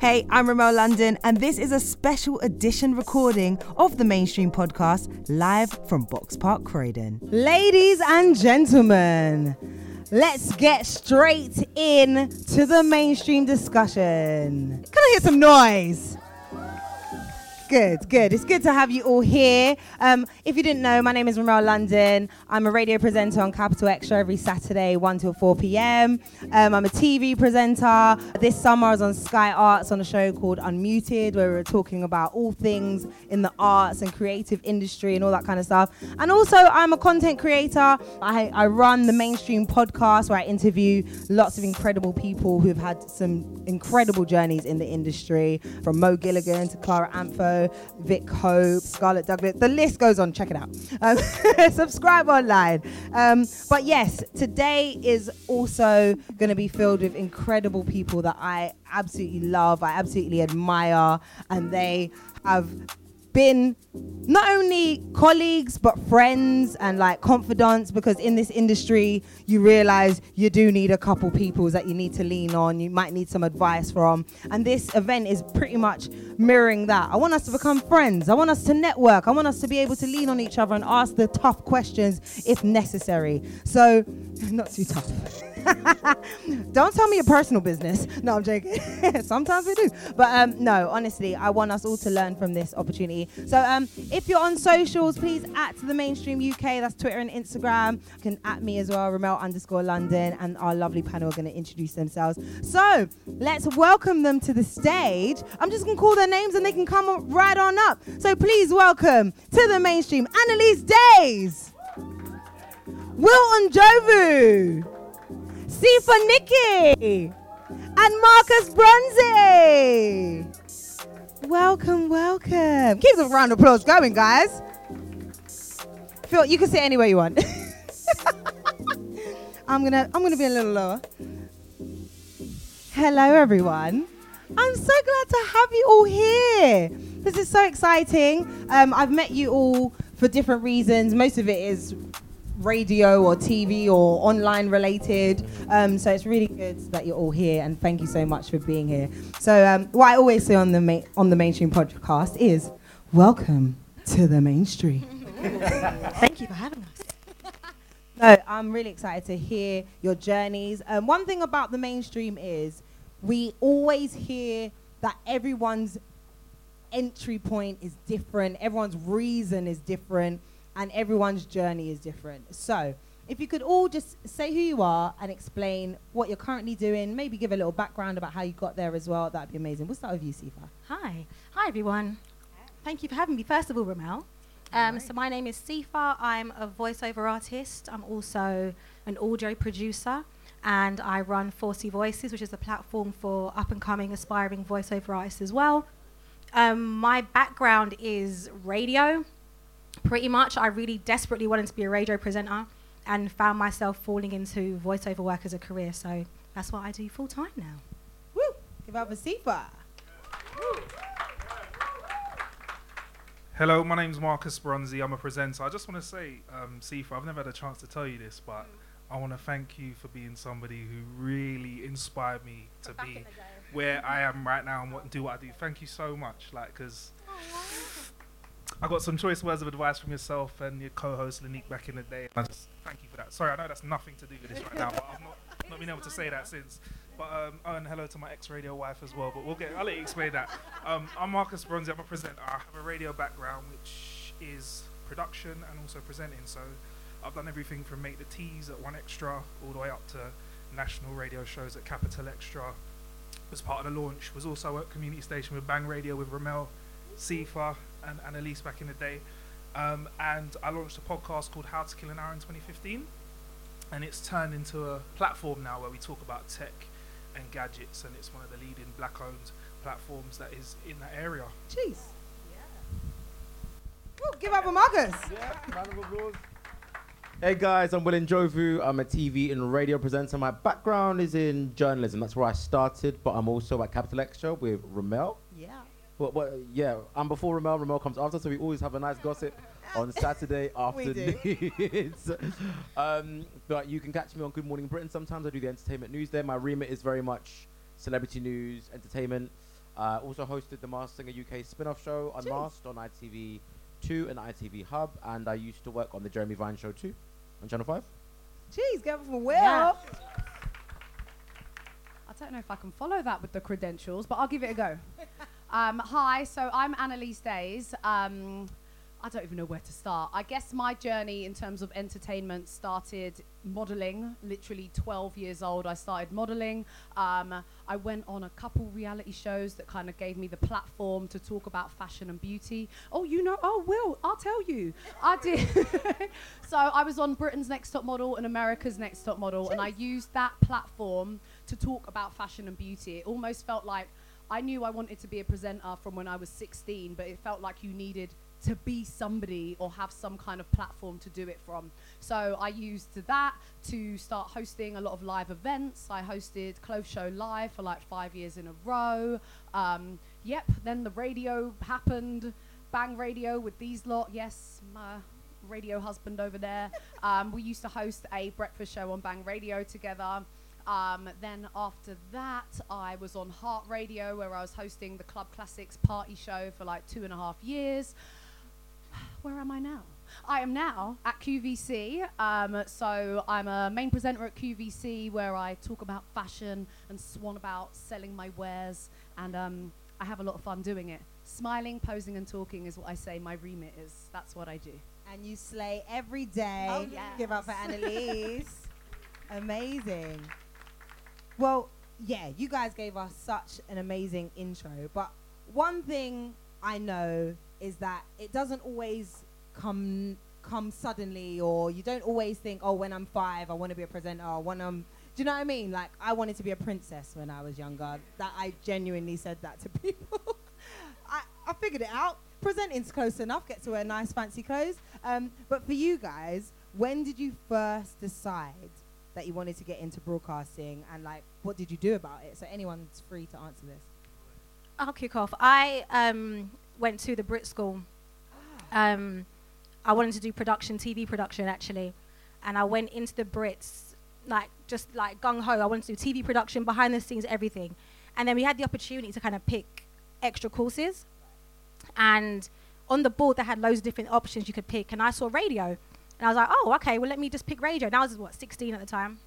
Hey, I'm Remel London, and this is a special edition recording of the Mainstream Podcast live from Boxpark, Croydon. Ladies and gentlemen, let's get straight in to the mainstream discussion. Can I hear some noise? Good, good. It's good to have you all here. Um, if you didn't know, my name is Remel London. I'm a radio presenter on Capital XTRA every Saturday, 1 till 4 p.m. Um, I'm a TV presenter. This summer, I was on Sky Arts on a show called Unmuted, where we were talking about all things in the arts and creative industry and all that kind of stuff. And also, I'm a content creator. I, I run the Mainstream podcast where I interview lots of incredible people who've had some incredible journeys in the industry, from Mo Gilligan to Clara Vick Hope, Scarlett Douglas. The list goes on. Check it out. Um, subscribe online. Um, but yes, today is also going to be filled with incredible people that I absolutely love, I absolutely admire, and they have been not only colleagues but friends and like confidants because in this industry you realize you do need a couple people that you need to lean on you might need some advice from. And this event is pretty much mirroring that. I want us to become friends. I want us to network. I want us to be able to lean on each other and ask the tough questions if necessary. So not too tough Don't tell me your personal business. No, I'm joking. Sometimes we do. But um, no, honestly, I want us all to learn from this opportunity. So um, if you're on socials, please at the mainstream UK. That's Twitter and Instagram. You can at me as well, Remel underscore London, and our lovely panel are going to introduce themselves. So let's welcome them to the stage. I'm just going to call their names and they can come right on up. So please welcome to the mainstream Annaliese Dayes, Will Njobvu. Sefa Nkyi and Marcus Bronzy. Welcome, welcome. Keep the round of applause going, guys. Phil, you can sit anywhere you want. I'm gonna I'm gonna be a little lower. Hello everyone. I'm so glad to have you all here. This is so exciting. Um, I've met you all for different reasons. Most of it is radio or TV or online related. Um, so it's really good that you're all here, and thank you so much for being here. So um, what I always say on the ma- on the mainstream podcast is, "Welcome to the mainstream." thank you for having us. No, I'm really excited to hear your journeys. Um, one thing about the mainstream is we always hear that everyone's entry point is different, everyone's reason is different and everyone's journey is different. So, if you could all just say who you are and explain what you're currently doing, maybe give a little background about how you got there as well, that'd be amazing. We'll start with you, Sefa. Hi. Hi, everyone. Thank you for having me. First of all, Remel. Um, right. So, my name is Sefa. I'm a voiceover artist. I'm also an audio producer. And I run 4C Voices, which is a platform for up and coming, aspiring voiceover artists as well. Um, my background is radio pretty much I really desperately wanted to be a radio presenter and found myself falling into voiceover work as a career. So that's what I do full time now. Woo! Give up a Sefa. Hello, my name's Marcus Bronzy. I'm a presenter. I just want to say, um, Sefa, I've never had a chance to tell you this, but I want to thank you for being somebody who really inspired me to be where I am right now and what, do what I do. Thank you so much, like, because I got some choice words of advice from yourself and your co-host Lanique back in the day. I just thank you for that. Sorry, I know that's nothing to do with this right now, but I've not, not been able to say that since. But um, oh, and hello to my ex-radio wife as well. But we'll get. I'll let you explain that. Um, I'm Marcus Bronzy. I'm a presenter. I have a radio background, which is production and also presenting. So I've done everything from Make the Teas at 1Xtra all the way up to national radio shows at Capital XTRA. Was part of the launch. Was also at community station with Bang Radio with Remel, Sefa, and Annaliese back in the day. Um, and I launched a podcast called How to Kill an Hour in 2015. And it's turned into a platform now where we talk about tech and gadgets, and it's one of the leading black owned platforms that is in that area. Jeez. Yeah. give up a Marcus. Yeah, round of applause. Hey guys, I'm Will Njobvu. I'm a TV and radio presenter. My background is in journalism. That's where I started, but I'm also at Capital XTRA with Remel. Yeah. But, but yeah, and before Remel, Remel comes after, so we always have a nice gossip on Saturday afternoons. um, but you can catch me on Good Morning Britain. Sometimes I do the entertainment news there. My remit is very much celebrity news, entertainment. Uh, also hosted the Masked Singer UK spin-off show Unmasked on ITV Two and ITV Hub, and I used to work on the Jeremy Vine show too on Channel Five. Jeez, get from Will. Yeah. I don't know if I can follow that with the credentials, but I'll give it a go. um, hi, so I'm Annaliese Dayes. Um, I don't even know where to start. I guess my journey in terms of entertainment started modeling. Literally 12 years old, I started modeling. Um, I went on a couple reality shows that kind of gave me the platform to talk about fashion and beauty. Oh, you know, oh, Will, I'll tell you. I did. so I was on Britain's Next Top Model and America's Next Top Model, and I used that platform to talk about fashion and beauty. It almost felt like I knew I wanted to be a presenter from when I was 16, but it felt like you needed to be somebody or have some kind of platform to do it from. So I used that to start hosting a lot of live events. I hosted Clothes Show Live for like five years in a row. Um, yep, then the radio happened. Bang Radio with these lot. Yes, my radio husband over there. Um, we used to host a breakfast show on Bang Radio together. Um, then after that, I was on Heart Radio where I was hosting the Club Classics party show for like two and a half years. Where am I now? I am now at QVC. Um, so I'm a main presenter at QVC where I talk about fashion and swan about selling my wares. And um, I have a lot of fun doing it. Smiling, posing, and talking is what I say my remit is. That's what I do. And you slay every day. Oh, Give up for yes. Annaliese. amazing. Well, yeah, you guys gave us such an amazing intro. But one thing I know is that it doesn't always come come suddenly or you don't always think, oh, when I'm five, I want to be a presenter. Or when I'm, do you know what I mean? Like, I wanted to be a princess when I was younger. That I genuinely said that to people. I, I figured it out. Presenting's close enough. Get to wear nice, fancy clothes. Um, but for you guys, when did you first decide that you wanted to get into broadcasting, and like, what did you do about it? So anyone's free to answer this. I'll kick off. I um, went to the Brit School. Um, I wanted to do production, TV production actually, and I went into the Brits like just like gung ho. I wanted to do TV production, behind the scenes, everything, and then we had the opportunity to kind of pick extra courses, and on the board they had loads of different options you could pick, and I saw radio, and I was like, oh okay, well let me just pick radio. And I was what 16 at the time,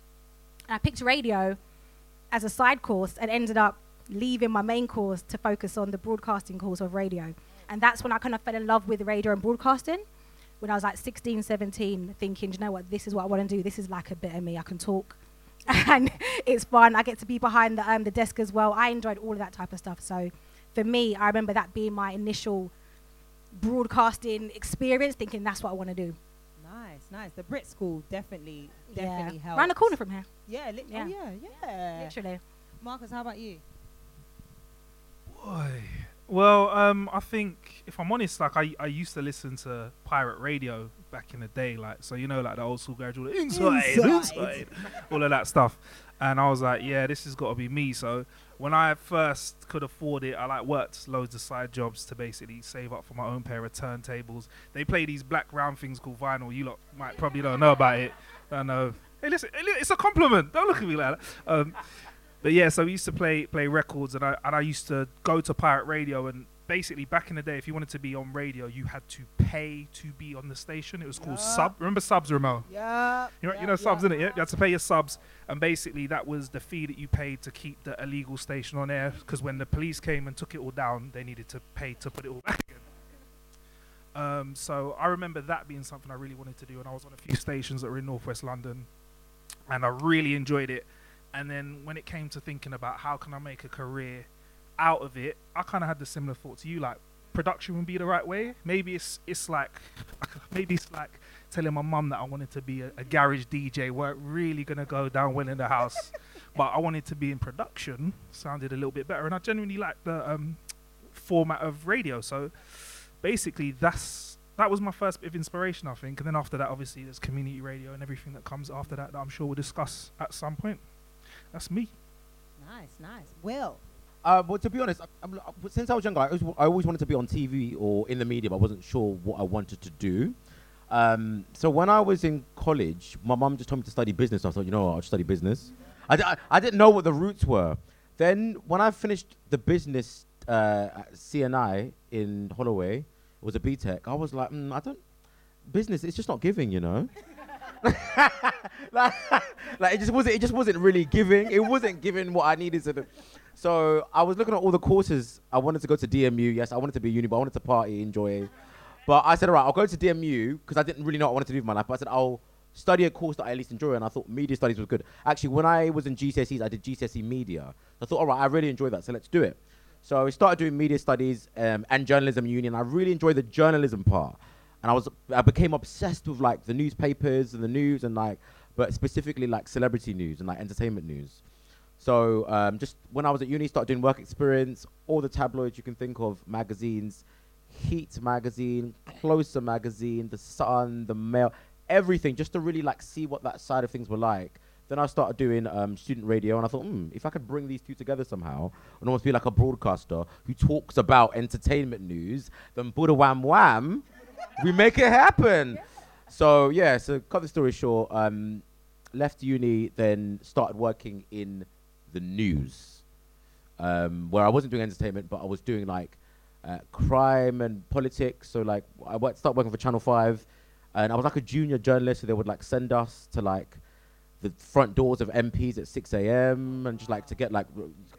and I picked radio as a side course and ended up leaving my main course to focus on the broadcasting course of radio. And that's when I kind of fell in love with radio and broadcasting. When I was like 16, 17, thinking, "Do you know what, this is what I want to do. This is like a bit of me. I can talk. and it's fun. I get to be behind the, um, the desk as well. I enjoyed all of that type of stuff. So for me, I remember that being my initial broadcasting experience, thinking that's what I want to do. Nice, nice. The Brit School definitely, definitely yeah. helped. Around the corner from here, Yeah, li- Yeah. oh yeah, yeah. literally. Marcus, how about you? Boy. Well, um, I think if I'm honest, like I, I used to listen to pirate radio back in the day, like so you know, like the old school gradual inside, Inside. inside, all of that stuff. And I was like, yeah, this has got to be me. So when I first could afford it, I like worked loads of side jobs to basically save up for my own pair of turntables. They play these black round things called vinyl. You lot might probably don't know about it. I know. Hey, listen, it's a compliment. Don't look at me like that. Um, but yeah, so we used to play play records, and I and I used to go to pirate radio, and basically back in the day, if you wanted to be on radio, you had to pay to be on the station. It was called Yeah. sub. Remember subs, Remel? Yeah. You know, you know subs, innit? Yeah, you had to pay your subs, and basically that was the fee that you paid to keep the illegal station on air. Because when the police came and took it all down, they needed to pay to put it all back again. Um, so I remember that being something I really wanted to do, and I was on a few stations that were in northwest London, and I really enjoyed it. And then when it came to thinking about how can I make a career out of it, I kind of had the similar thought to you, like production would be the right way. Maybe it's it's like maybe it's like telling my mum that I wanted to be a, a garage DJ weren't really gonna go down well in the house, but I wanted to be in production. Sounded a little bit better, and I genuinely liked the um, format of radio. So basically, that's that was my first bit of inspiration, I think. And then after that, obviously, there's community radio and everything that comes after that that I'm sure we'll discuss at some point. That's me. Nice, nice. Will. Uh, but to be honest, I, I'm, uh, since I was younger, I always, I always wanted to be on TV or in the media, but I wasn't sure what I wanted to do. Um, so when I was in college, my mum just told me to study business. I thought, you know what, I'll study business. I, di- I, I didn't know what the roots were. Then when I finished the business uh, at CNI in Holloway. It was a BTEC. I was like, mm, I don't business. It's just not giving, you know. like, like it just wasn't. It just wasn't really giving. It wasn't giving what I needed to. Do. So I was looking at all the courses. I wanted to go to DMU. Yes, I wanted to be uni, but I wanted to party, enjoy. But I said, all right, I'll go to DMU because I didn't really know what I wanted to do with my life. But I said, I'll study a course that I at least enjoy, and I thought media studies was good. Actually, when I was in GCSEs, I did GCSE media. I thought, all right, I really enjoy that, so let's do it. So I started doing media studies um, and journalism uni, and I really enjoyed the journalism part. And I was, I became obsessed with like the newspapers and the news, and like, but specifically like celebrity news and like entertainment news. So um, just when I was at uni, started doing work experience, all the tabloids you can think of, magazines, Heat magazine, Closer magazine, The Sun, The Mail, everything, just to really like see what that side of things were like. Then I started doing um, student radio, and I thought, hmm, if I could bring these two together somehow, and almost be like a broadcaster who talks about entertainment news, then Buddha Wham Wham, we make it happen. So yeah, so cut the story short, um, left uni, then started working in the news, um, where I wasn't doing entertainment, but I was doing like uh, crime and politics. So like I worked, started working for Channel Five, and I was like a junior journalist. So they would like send us to like the front doors of MPs at 6 a.m. and just like to get like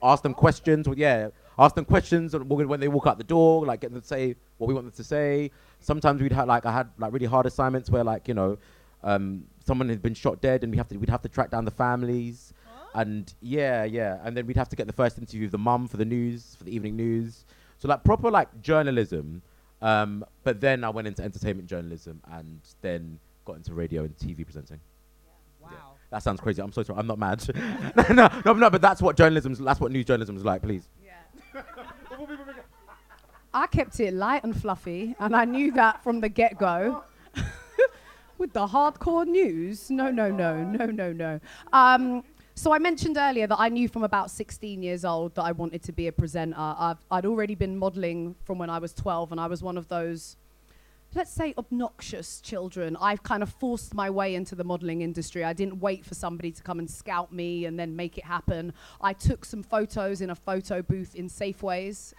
ask them questions. Well, yeah, ask them questions when when they walk out the door, like get them to say what we want them to say. Sometimes we'd have like I had like really hard assignments where like you know um, someone had been shot dead and we have to we'd have to track down the families. And yeah, yeah, and then we'd have to get the first interview of the mum for the news for the evening news. So like proper like journalism. Um, but then I went into entertainment journalism and then got into radio and TV presenting. Wow. That sounds crazy. I'm so sorry. I'm not mad. no, no, no, but that's what journalism's. That's what news journalism is like. Please. I kept it light and fluffy, and I knew that from the get go. With the hardcore news, no, no, no, no, no, no. Um, so I mentioned earlier that I knew from about 16 years old that I wanted to be a presenter. I've, I'd already been modelling from when I was 12, and I was one of those, let's say, obnoxious children. I've kind of forced my way into the modelling industry. I didn't wait for somebody to come and scout me and then make it happen. I took some photos in a photo booth in Safeways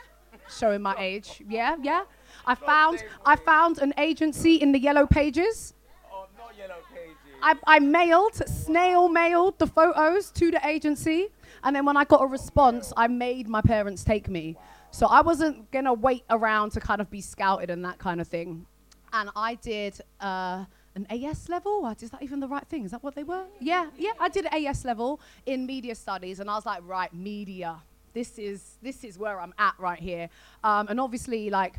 showing my age. Yeah, yeah. I found I found an agency in the yellow pages. Oh, not yellow pages. I, I mailed, snail mailed the photos to the agency, and then when I got a response, I made my parents take me. So I wasn't gonna wait around to kind of be scouted and that kind of thing. And I did uh, an AS level. Is that even the right thing? Is that what they were? Yeah, yeah. I did an AS level in media studies, and I was like, right, media. This is this is where I'm at right here. Um, and obviously, like.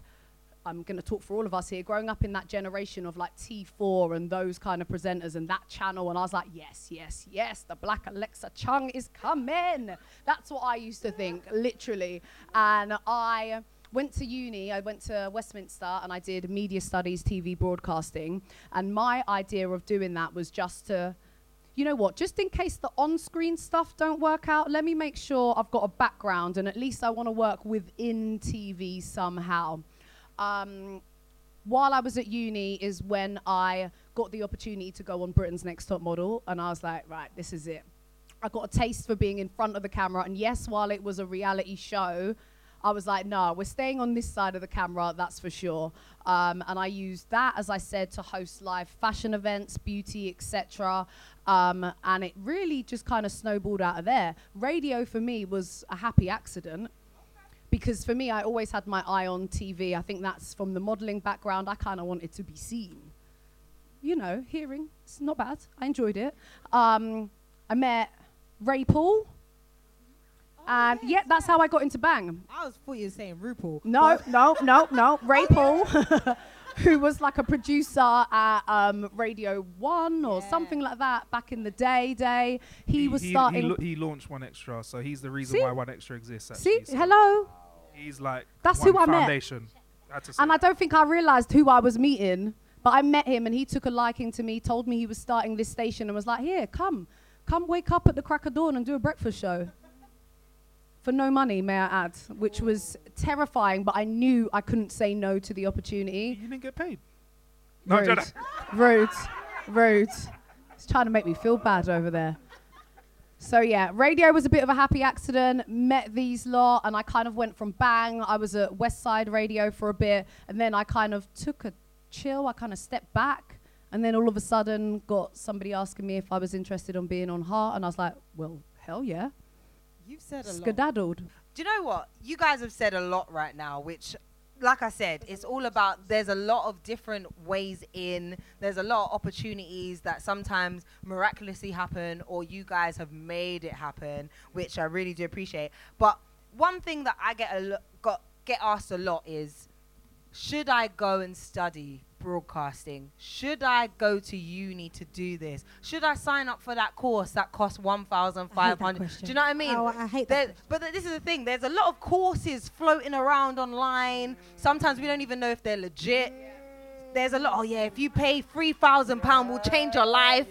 I'm going to talk for all of us here. Growing up in that generation of like T4 and those kind of presenters and that channel, and I was like, yes, yes, yes, the Black Alexa Chung is coming. That's what I used to think, literally. And I went to uni, I went to Westminster and I did media studies, TV broadcasting. And my idea of doing that was just to you know what, just in case the on screen stuff don't work out, let me make sure I've got a background and at least I want to work within TV somehow. Um, while I was at uni is when I got the opportunity to go on Britain's Next Top Model, and I was like, right, this is it. I got a taste for being in front of the camera, and yes, while it was a reality show, I was like, no, we're staying on this side of the camera, that's for sure. Um, and I used that, as I said, to host live fashion events, beauty, etc. Um, and it really just kind of snowballed out of there. Radio for me was a happy accident because for me, I always had my eye on TV. I think that's from the modeling background. I kind of wanted to be seen. You know, hearing, it's not bad. I enjoyed it. Um, I met Ray Paul. and yeah, that's how I got into Bang. I was thought you were saying RuPaul. No, no, no, no. Ray Paul, who was like a producer at um, Radio One or Yeah. something like that back in the day. Day he, was he, starting. He, lo- he launched 1Xtra, so he's the reason See? why 1Xtra exists. See, so hello. He's like That's who I met. foundation. To And I don't think I realized who I was meeting, but I met him and he took a liking to me, told me he was starting this station and was like, here, come, come wake up at the crack of dawn and do a breakfast show. For no money, may I add, which was terrifying, but I knew I couldn't say no to the opportunity. you didn't get paid. No, Rude, rude, rude. He's trying to make me feel bad over there. So yeah, radio was a bit of a happy accident. Met these lot, and I kind of went from bang. I was at West Side Radio for a bit, and then I kind of took a chill. I kind of stepped back, and then all of a sudden got somebody asking me if I was interested on being on Heart, and I was like, well, hell yeah, You've said a lot. skedaddled. Do you know what? You guys have said a lot right now, which, like I said, it's all about there's a lot of different ways in, there's a lot of opportunities that sometimes miraculously happen, or you guys have made it happen, which I really do appreciate. But one thing that I get a lo- got get asked a lot is should I go and study broadcasting? Should I go to uni to do this? Should I sign up for that course that costs one thousand five hundred? Do you know what I mean? Oh, I hate There- that. but th- this is the thing. There's a lot of courses floating around online. Sometimes we don't even know if they're legit. There's a lot. Oh yeah, if you pay three thousand pound, we'll change your life.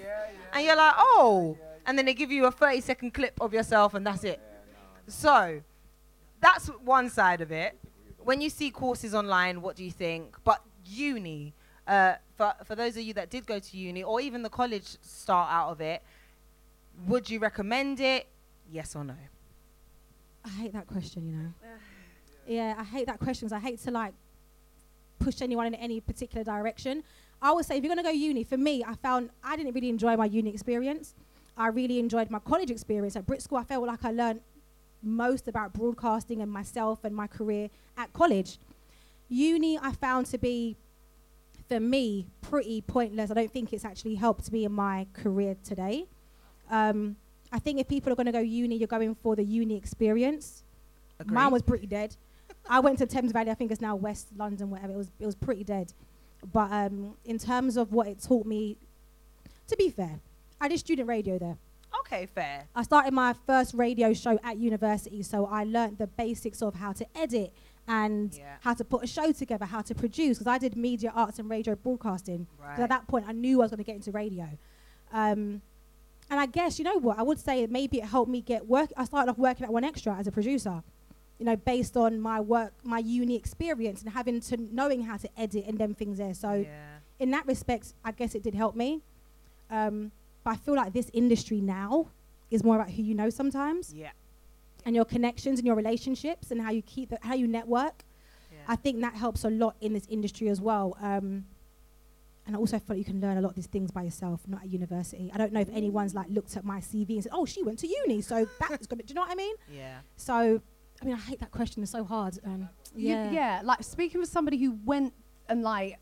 And you're like, oh. And then they give you a 30 second clip of yourself, and that's it. So that's one side of it. When you see courses online, what do you think? But uni, uh, for for those of you that did go to uni or even the college start out of it, would you recommend it? Yes or no? I hate that question, you know. yeah, I hate that question because I hate to like push anyone in any particular direction. I would say if you're gonna go uni, for me, I found I didn't really enjoy my uni experience. I really enjoyed my college experience at Brit School. I felt like I learned most about broadcasting and myself and my career at college. Uni, I found to be, for me, pretty pointless. I don't think it's actually helped me in my career today. Um, I think if people are going to go uni, you're going for the uni experience. Agree. Mine was pretty dead. I went to Thames Valley. I think it's now West London, whatever. It was it was pretty dead. But um, in terms of what it taught me, to be fair, I did student radio there. Okay, fair. I started my first radio show at university, so I learnt the basics of how to edit and Yeah. how to put a show together, how to produce. Because I did media arts and radio broadcasting. Right. at that point, I knew I was going to get into radio. Um, and I guess you know what I would say. Maybe it helped me get work. I started off working at 1Xtra as a producer. You know, based on my work, my uni experience, and having to knowing how to edit and them things there. So yeah. in that respect, I guess it did help me. Um, but I feel like this industry now is more about who you know sometimes Yeah. and your connections and your relationships and how you keep the, how you network. yeah. I think that helps a lot in this industry as well. Um, and I also feel like you can learn a lot of these things by yourself, not at university. I don't know if anyone's like looked at my CV and said, "Oh, she went to uni, so that's gonna." Do you know what I mean? yeah. So, I mean, I hate that question. It's so hard. Um, You- yeah. yeah, like speaking with somebody who went and like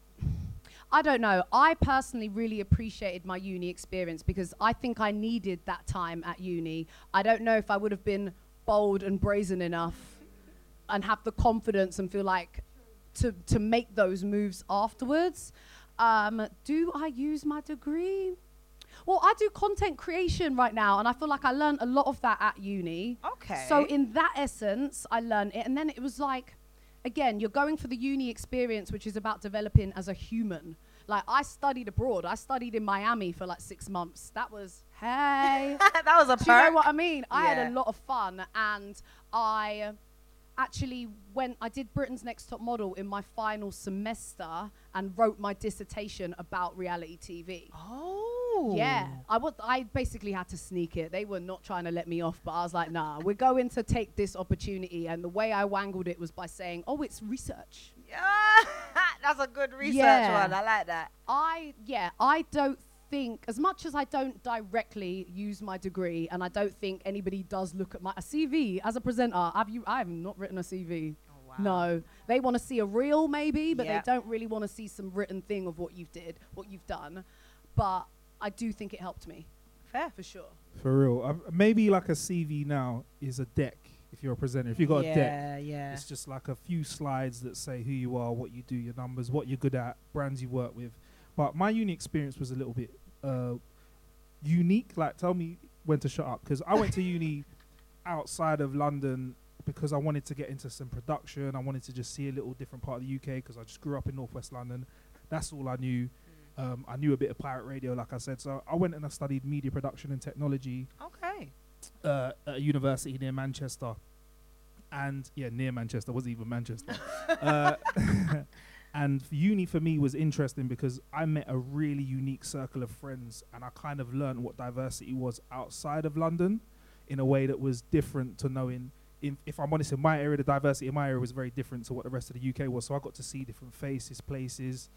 I don't know. I personally really appreciated my uni experience because I think I needed that time at uni. I don't know if I would have been bold and brazen enough and have the confidence and feel like to to make those moves afterwards. Um, do I use my degree? Well, I do content creation right now, and I feel like I learned a lot of that at uni. Okay. So in that essence, I learned it, and then it was like, again, you're going for the uni experience, which is about developing as a human. Like I studied abroad. I studied in Miami for like six months. That was hey. that was a Do you know what I mean? I had a lot of fun, and I actually went. I did Britain's Next Top Model in my final semester, and wrote my dissertation about reality TV. Oh. Yeah, I was. I basically had to sneak it. They were not trying to let me off, but I was like, "Nah, we're going to take this opportunity." And the way I wangled it was by saying, "Oh, it's research." Yeah. That's a good research Yeah. one. I like that. I yeah, I don't think as much as I don't directly use my degree, and I don't think anybody does look at my a CV as a presenter. Have you? I have not written a CV. Oh, wow. No, they want to see a reel maybe, but Yeah. they don't really want to see some written thing of what you've did, what you've done. But I do think it helped me Fair. for sure. For real. Um, maybe like a CV now is a deck if you're a presenter. If you've got yeah, a deck, yeah. it's just like a few slides that say who you are, what you do, your numbers, what you're good at, brands you work with. But my uni experience was a little bit uh, unique. Like, tell me when to shut up. Because I went to uni outside of London because I wanted to get into some production. I wanted to just see a little different part of the UK because I just grew up in Northwest London. That's all I knew. Um, I knew a bit of pirate radio, like I said. So I went and I studied media production and technology Okay. uh, at a university near Manchester. And yeah, near Manchester, wasn't even Manchester. uh, and uni for me was interesting because I met a really unique circle of friends and I kind of learned what diversity was outside of London. in a way that was different to knowing. In, if I'm honest, in my area, the diversity in my area was very different to what the rest of the UK was. So I got to see different faces, places,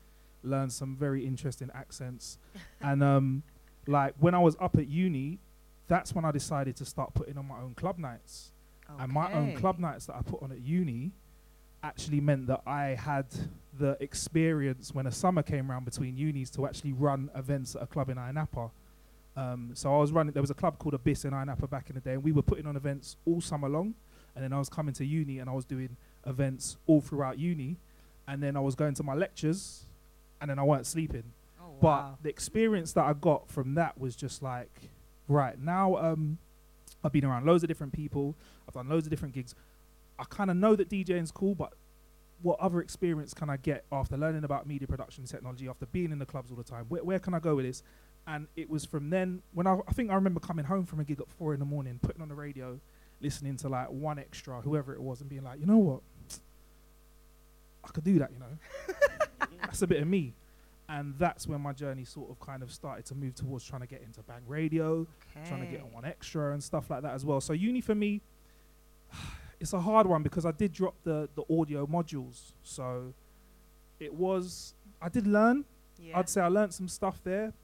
learn some very interesting accents, and um, like when I was up at uni, that's when I decided to start putting on my own club nights. And my own club nights that I put on at uni actually meant that I had the experience when a summer came around between unis to actually run events at a club in Iron Um, so I was running. There was a club called Abyss in Iron back in the day, and we were putting on events all summer long. And then I was coming to uni, and I was doing events all throughout uni. And then I was going to my lectures, and then I weren't sleeping. Oh, But the experience that I got from that was just like, right now, um, I've been around loads of different people. I've done loads of different gigs. I kind of know that DJing's cool, but what other experience can I get after learning about media production technology, after being in the clubs all the time? Where, where can I go with this? And it was from then when I, I think I remember coming home from a gig at four in the morning, putting on the radio, listening to like 1Xtra, whoever it was, and being like, you know what? I could do that, you know. That's a bit of me. And that's when my journey sort of kind of started to move towards trying to get into bang radio, trying to get on 1Xtra and stuff like that as well. So uni for me, it's a hard one because I did drop the the audio modules. So it was I did learn. Yeah. I'd say I learned some stuff there,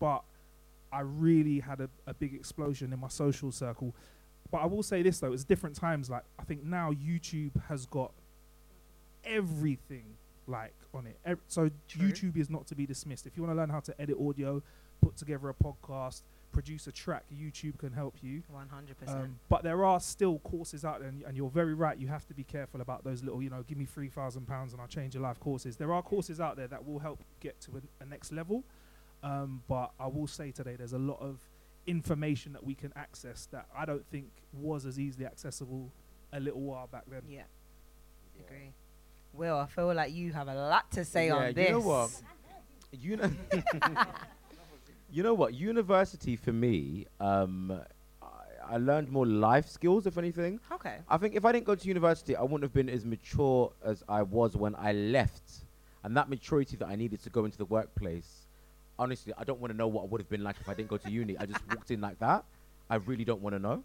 but I really had a, a big explosion in my social circle. But I will say this though, it's different times. Like I think now YouTube has got everything like on it. Ev- so True. YouTube is not to be dismissed. If you want to learn how to edit audio, put together a podcast, produce a track, YouTube can help you. One hundred Um, percent. but there are still courses out there, and, and you're very right. You have to be careful about those little, you know, give me three thousand pounds and I'll change your life courses. There are courses out there that will help get to a, a next level. Um, but I will say today, there's a lot of information that we can access that I don't think was as easily accessible a little while back then. Yeah. Agree. Will, I feel like you have a lot to say Yeah, on you this. know what? You know, you know what? University for me, um, I, I learned more life skills, if anything. Okay. I think if I didn't go to university, I wouldn't have been as mature as I was when I left. And that maturity that I needed to go into the workplace, honestly, I don't want to know what I would have been like if I didn't go to uni. I just walked in like that. I really don't want to know.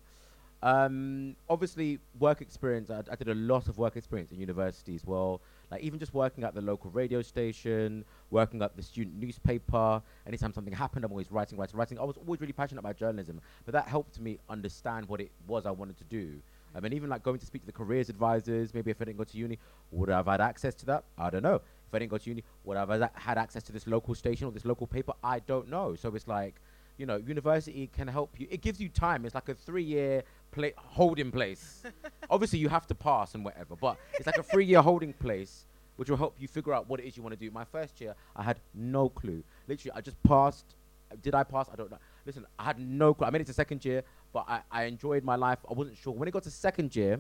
Um, obviously, work experience. I, I did a lot of work experience in university as well. Like even just working at the local radio station, working at the student newspaper. Anytime something happened, I'm always writing, writing, writing. I was always really passionate about journalism, but that helped me understand what it was I wanted to do. I mean, even like going to speak to the careers advisors. Maybe if I didn't go to uni, would I have had access to that? I don't know. If I didn't go to uni, would I have had- had access to this local station or this local paper? I don't know. So it's like, you know, university can help you. It gives you time. It's like a three-year pla- holding place. Obviously, you have to pass and whatever, but it's like a three-year holding place, which will help you figure out what it is you want to do. My first year, I had no clue. Literally, I just passed. Did I pass? I don't know. Listen, I had no clue. I made it to second year, but I, I enjoyed my life. I wasn't sure. When it got to second year,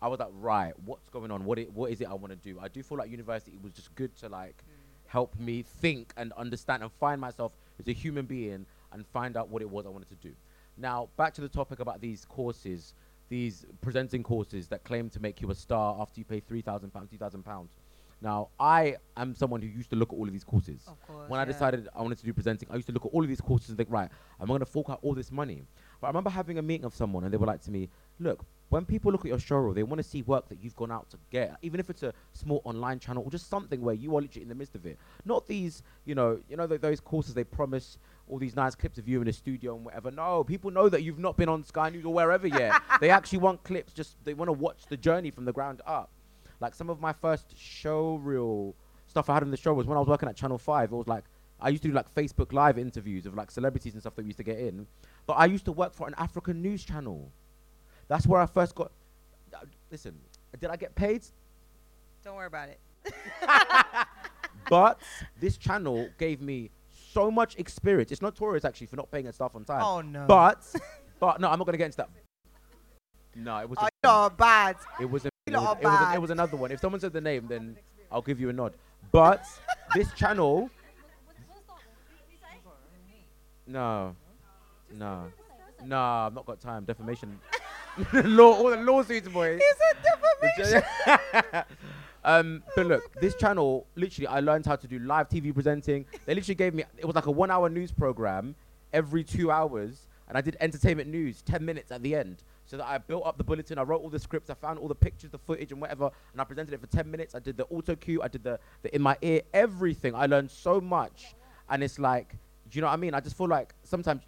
I was like, right, what's going on? What it, what is it I want to do? I do feel like university was just good to like mm. help me think and understand and find myself as a human being and find out what it was I wanted to do. Now, back to the topic about these courses, these presenting courses that claim to make you a star after you pay three thousand pounds, two thousand pounds. Now, I am someone who used to look at all of these courses Of course. when I yeah. decided I wanted to do presenting, I used to look at all of these courses and think, right, I'm going to fork out all this money. But I remember having a meeting of someone, and they were like to me, look, when people look at your showreel, they want to see work that you've gone out to get, even if it's a small online channel or just something where you are literally in the midst of it. Not these, you know, you know th- those courses they promise all these nice clips of you in a studio and whatever. No, people know that you've not been on Sky News or wherever yet. they actually want clips. Just they want to watch the journey from the ground up. Like some of my first show showreel stuff I had in the show was when I was working at Channel Five. It was like I used to do like Facebook Live interviews of like celebrities and stuff that we used to get in. But I used to work for an African news channel. That's where I first got. Uh, listen, did I get paid? Don't worry about it. But this channel gave me so much experience. It's notorious actually for not paying its staff on time. Oh no. But, but no, I'm not gonna get into that. No, it was. oh, you're bad. It was, a, it, was, it, was a- bad. it was another one. If someone said the name, then I'll give you a nod. But this channel, no, no, no, I've not got time. Defamation, law, all the lawsuits, boy. It's a defamation. um, but look, this channel, literally, I learned how to do live TV presenting. They literally gave me, it was like a one hour news program every two hours. and I did entertainment news, 10 minutes at the end. So that I built up the bulletin, I wrote all the scripts, I found all the pictures, the footage, and whatever, and I presented it for 10 minutes. I did the auto cue, I did the, the in my ear, everything. I learned so much. And it's like, do you know what I mean? I just feel like sometimes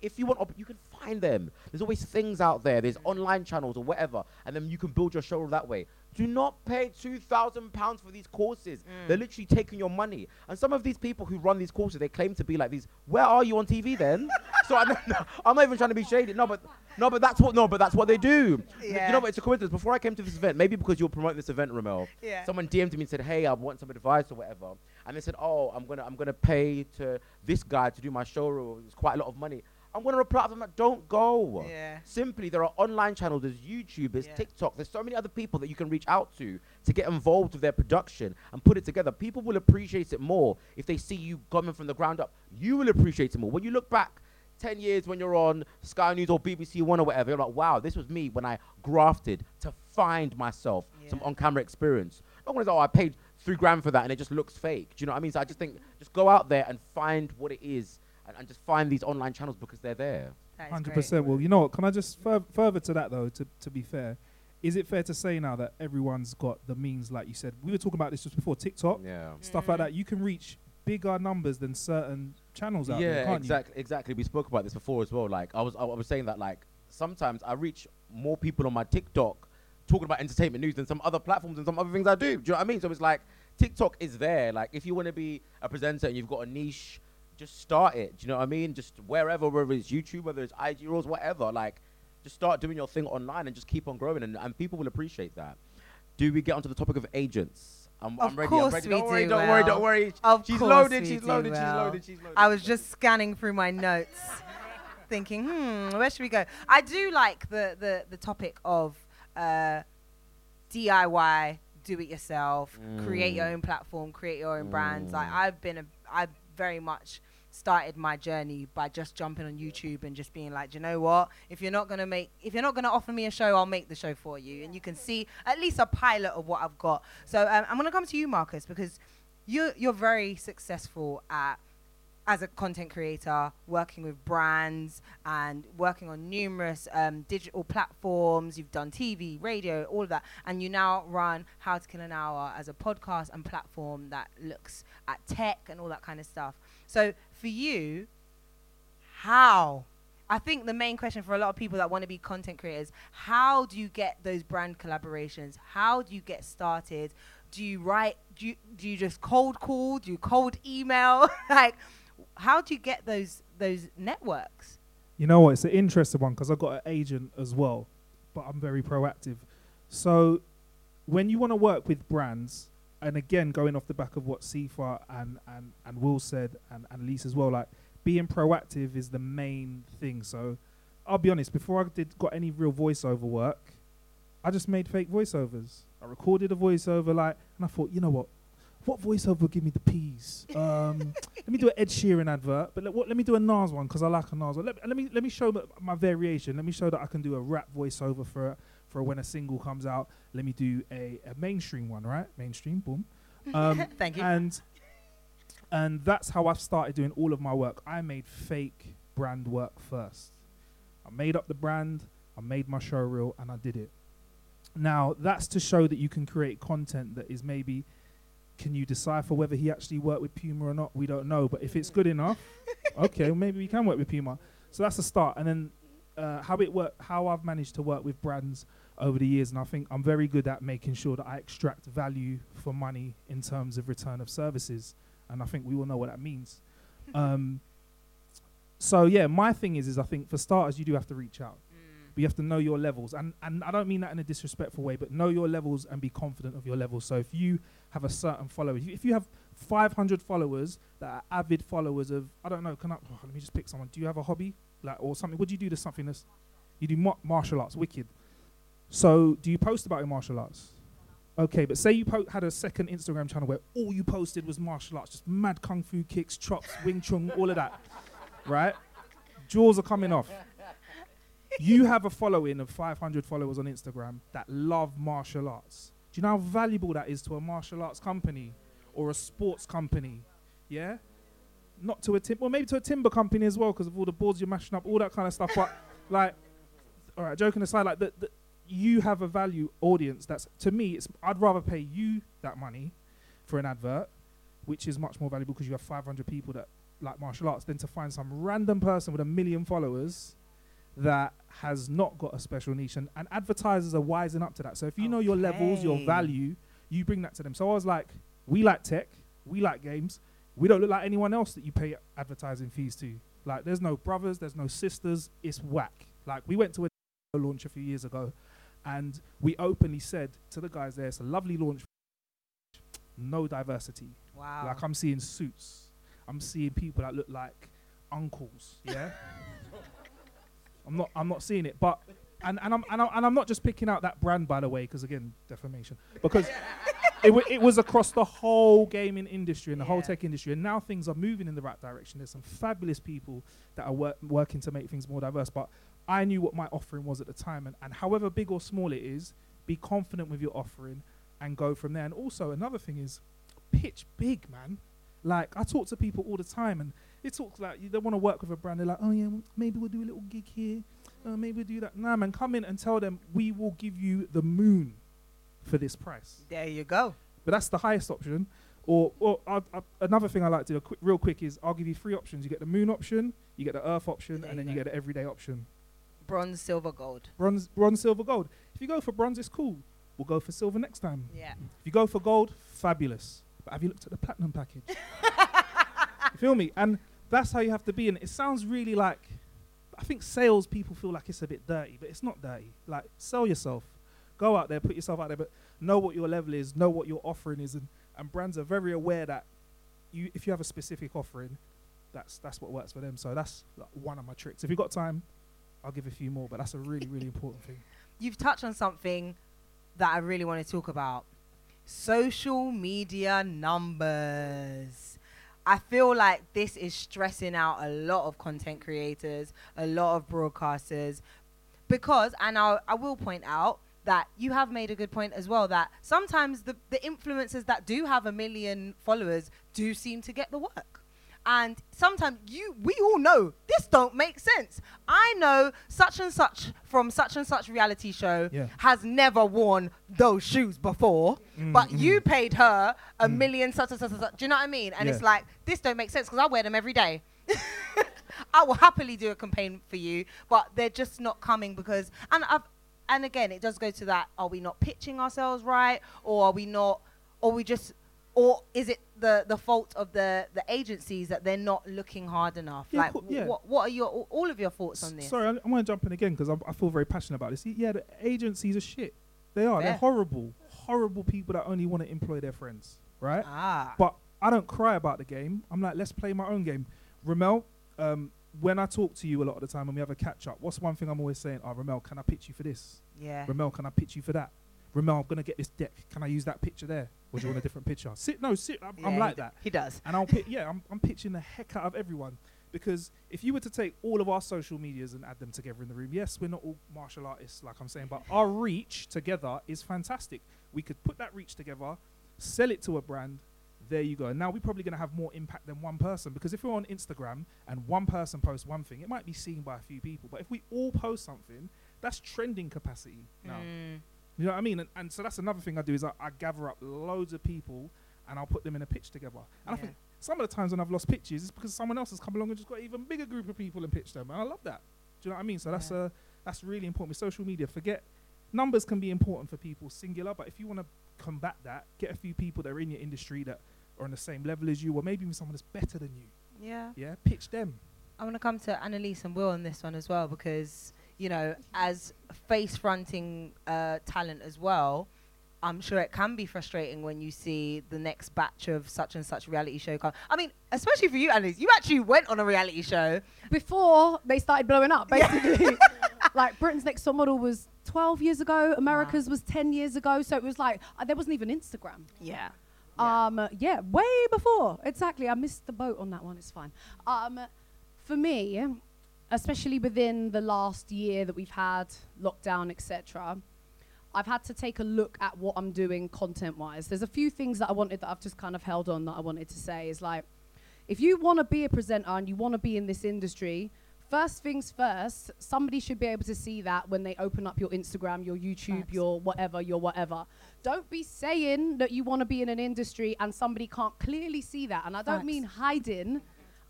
if you want, op- you can find them. There's always things out there. There's online channels or whatever, and then you can build your show that way. Do not pay two thousand pounds for these courses. Mm. They're literally taking your money. And some of these people who run these courses, they claim to be like these. Where are you on TV then? so I, no, I'm not even trying to be shady. No, but no, but that's what no, but that's what they do. Yeah. You know, but it's a coincidence. Before I came to this event, maybe because you're promoting this event, Remel, Yeah. someone DM'd me and said, "Hey, I want some advice or whatever." And they said, "Oh, I'm gonna I'm gonna pay to this guy to do my show. or It's quite a lot of money." I'm gonna reply to them like, "Don't go." Yeah. Simply, there are online channels. There's YouTube. There's Yeah. TikTok. There's so many other people that you can reach out to to get involved with their production and put it together. People will appreciate it more if they see you coming from the ground up. You will appreciate it more when you look back. 10 years when you're on Sky News or BBC One or whatever, you're like, wow, this was me when I grafted to find myself some on camera experience. No one is, oh, I paid three grand for that and it just looks fake. Do you know what I mean? So I just think, just go out there and find what it is and, and just find these online channels because they're there. Hundred percent. Well, you know what? Can I just fur- further to that though? To to be fair, is it fair to say now that everyone's got the means, like you said? We were talking about this just before TikTok Yeah. stuff like that. You can reach bigger numbers than certain channels out there, Yeah, can't you? Yeah, exactly. Exactly. We spoke about this before as well. Like I was, I was saying that like sometimes I reach more people on my TikTok talking about entertainment news than some other platforms and some other things I do. Do you know what I mean? So it's like TikTok is there. Like if you want to be a presenter and you've got a niche, just start it. Do you know what I mean? Just wherever, whether it's YouTube, whether it's IG Reels, whatever. Like just start doing your thing online and just keep on growing, and, and people will appreciate that. Do we get onto the topic of agents? I'm, Of I'm ready. course I'm ready. Don't worry. do, Don't worry. Will. Don't worry. Of she's course loaded. we She's do, loaded. She's Will. loaded. She's loaded. I was just scanning through my notes, thinking, hmm, where should we go? I do like the the, the topic of uh, DIY, do it yourself, create your Mm. own platform, create your own brands. Like Mm. I've been, a, I've very much started my journey by just jumping on YouTube and just being like, "Do you know what? If you're not gonna make, if you're not gonna offer me a show, I'll make the show for you, and you can see at least a pilot of what I've got. So um, I'm gonna come to you, Marcus, because you're you're very successful at as a content creator, working with brands and working on numerous um, digital platforms. You've done TV, radio, all of that, and you now run How to Kill an Hour as a podcast and platform that looks at tech and all that kind of stuff. So for you, how? I think the main question for a lot of people that want to be content creators, how do you get those brand collaborations? How do you get started? Do you write? Do you, do you just cold call? Do you cold email? like, how do you get those those networks? You know what? It's an interesting one because I've got an agent as well, but I'm very proactive. So when you want to work with brands, and again, going off the back of what Sefa and, and, and Will said, and, and Lisa as well, like being proactive is the main thing. So I'll be honest, before I did got any real voiceover work, I just made fake voiceovers. I recorded a voiceover, like, and I thought, you know what? What voiceover will give me the peas? Um, let me do an Ed Sheeran advert, but let, what, let me do a Nas one because I like a Nas one. Let, let me let me show my, my variation. Let me show that I can do a rap voiceover for for when a single comes out. Let me do a, a mainstream one, right? Mainstream, boom. Um, Thank you. and and that's how I've started doing all of my work. I made fake brand work first. I made up the brand, I made my show reel, and I did it. Now that's to show that you can create content that is maybe. Can you decipher whether he actually worked with Puma or not? We don't know, but if it's good enough, okay, maybe we can work with Puma. So that's a start, and then uh, how it work, how I've managed to work with brands over the years, and I think I'm very good at making sure that I extract value for money in terms of return of services, and I think we all know what that means. um, so yeah, my thing is, is I think for starters, you do have to reach out. But you have to know your levels, and and I don't mean that in a disrespectful way, but know your levels and be confident of your levels. So if you have a certain follower, if you, if you have 500 followers that are avid followers of, I don't know, can I? oh, let me just pick someone. Do you have a hobby, like or something? What do you do to something that's you do mar- martial arts, wicked. So do you post about your martial arts? Okay, but say you po- had a second Instagram channel where all you posted was martial arts, just mad kung fu kicks, chops, wing chun, all of that, right? Jaws are coming off. You have a following of 500 followers on Instagram that love martial arts. Do you know how valuable that is to a martial arts company or a sports company? Yeah? Not to a tim, well maybe to a timber company as well because of all the boards you're mashing up, all that kind of stuff. But like, all right, joking aside, like the, the you have a value audience that's to me it's I'd rather pay you that money for an advert, which is much more valuable because you have 500 people that like martial arts than to find some random person with a million followers that has not got a special niche and, and advertisers are wising up to that. So if you know your levels, your value, you bring that to them. So I was like, we like tech, we like games. We don't look like anyone else that you pay advertising fees to. Like there's no brothers, there's no sisters, it's whack. Like we went to a launch a few years ago and we openly said to the guys there, it's a lovely launch, no diversity. Wow. Like I'm seeing suits. I'm seeing people that look like uncles. Yeah. I'm not. I'm not seeing it. But and and I'm and I'm, and I'm not just picking out that brand by the way, because again, defamation. Because it w- it was across the whole gaming industry and the whole tech industry, and now things are moving in the right direction. There's some fabulous people that are wor- working to make things more diverse. But I knew what my offering was at the time, and, and however big or small it is, be confident with your offering and go from there. And also another thing is pitch big, man. Like I talk to people all the time, and it talks like they want to work with a brand. They're like, oh yeah, maybe we'll do a little gig here. Uh, maybe we'll do that. Nah, man, come in and tell them we will give you the moon for this price. there you go. But that's the highest option. Or, or I, I, another thing I like to do, quick, real quick, is I'll give you three options. You get the moon option, you get the earth option, There and then you go. get the everyday option. Bronze, silver, gold. Bronze, bronze, silver, gold. If you go for bronze, it's cool. We'll go for silver next time. Yeah. If you go for gold, fabulous. But have you looked at the platinum package? you feel me? And that's how you have to be. And it sounds really like, I think sales people feel like it's a bit dirty, but it's not dirty. Like, sell yourself. Go out there, put yourself out there, but know what your level is, know what your offering is. And, and brands are very aware that you, if you have a specific offering, that's, that's what works for them. So that's like, one of my tricks. If you've got time, I'll give a few more, but that's a really, really important thing. You've touched on something that I really want to talk about. Social media numbers. I feel like this is stressing out a lot of content creators, a lot of broadcasters, because, and I, I will point out that you have made a good point as well that sometimes the, the influencers that do have a million followers do seem to get the work. And sometimes you, we all know this don't make sense. I know such and such from such and such reality show Yeah. has never worn those shoes before, mm, but you mm. paid her a mm. million such and such and such. Do you know what I mean? And it's like this don't make sense because I wear them every day. I will happily do a campaign for you, but they're just not coming because and I've and again it does go to that: are we not pitching ourselves right, or are we not, or we just, or is it the the fault of the the agencies that they're not looking hard enough? Yeah, like, yeah. what what are your all of your thoughts on this? Sorry, I, I want to jump in again because I feel very passionate about this. Yeah, the agencies are shit. They are. They're horrible, horrible people that only want to employ their friends, right? Ah, But I don't cry about the game. I'm like, let's play my own game. Remel, um, when I talk to you a lot of the time and we have a catch up, what's one thing I'm always saying? Oh, Remel, can I pitch you for this? yeah. Remel, can I pitch you for that? Remel, I'm gonna get this deck. Can I use that picture there? Or do you want a different picture? Sit, no, sit. I'm, I'm like he that. He does. And I'll pick, yeah, I'm, I'm pitching the heck out of everyone because if you were to take all of our social medias and add them together in the room, yes, we're not all martial artists, like I'm saying, but our reach together is fantastic. We could put that reach together, sell it to a brand. There you go. Now we're probably going to have more impact than one person because if we're on Instagram and one person posts one thing, it might be seen by a few people. But if we all post something, that's trending capacity now. Mm, You know what I mean? And, and so that's another thing I do is I, I gather up loads of people and I'll put them in a pitch together. And I think some of the times when I've lost pitches is because someone else has come along and just got an even bigger group of people and pitched them. And I love that. Do you know what I mean? So that's Yeah. uh, that's really important with social media. Forget numbers can be important for people singular, but if you want to combat that, get a few people that are in your industry that are on the same level as you, or maybe even someone that's better than you. yeah. Yeah, pitch them. I want to come to Annaliese and Will on this one as well because you know, as face fronting uh, talent as well, I'm sure it can be frustrating when you see the next batch of such and such reality show come. I mean, especially for you, Annaliese, you actually went on a reality show. before they started blowing up, basically. like Britain's Next Top Model was 12 years ago, America's was 10 years ago, so it was like uh, there wasn't even Instagram. Yeah. Um, uh, yeah, way before. Exactly. I missed the boat on that one. It's fine. Um, for me, especially within the last year that we've had lockdown, etc., I've had to take a look at what I'm doing content-wise. There's a few things that I wanted that I've just kind of held on that I wanted to say is like, If you want to be a presenter and you want to be in this industry, first things first, somebody should be able to see that when they open up your Instagram, your YouTube, Facts. your whatever, your whatever. Don't be saying that you want to be in an industry and somebody can't clearly see that. And I don't Facts. mean hiding.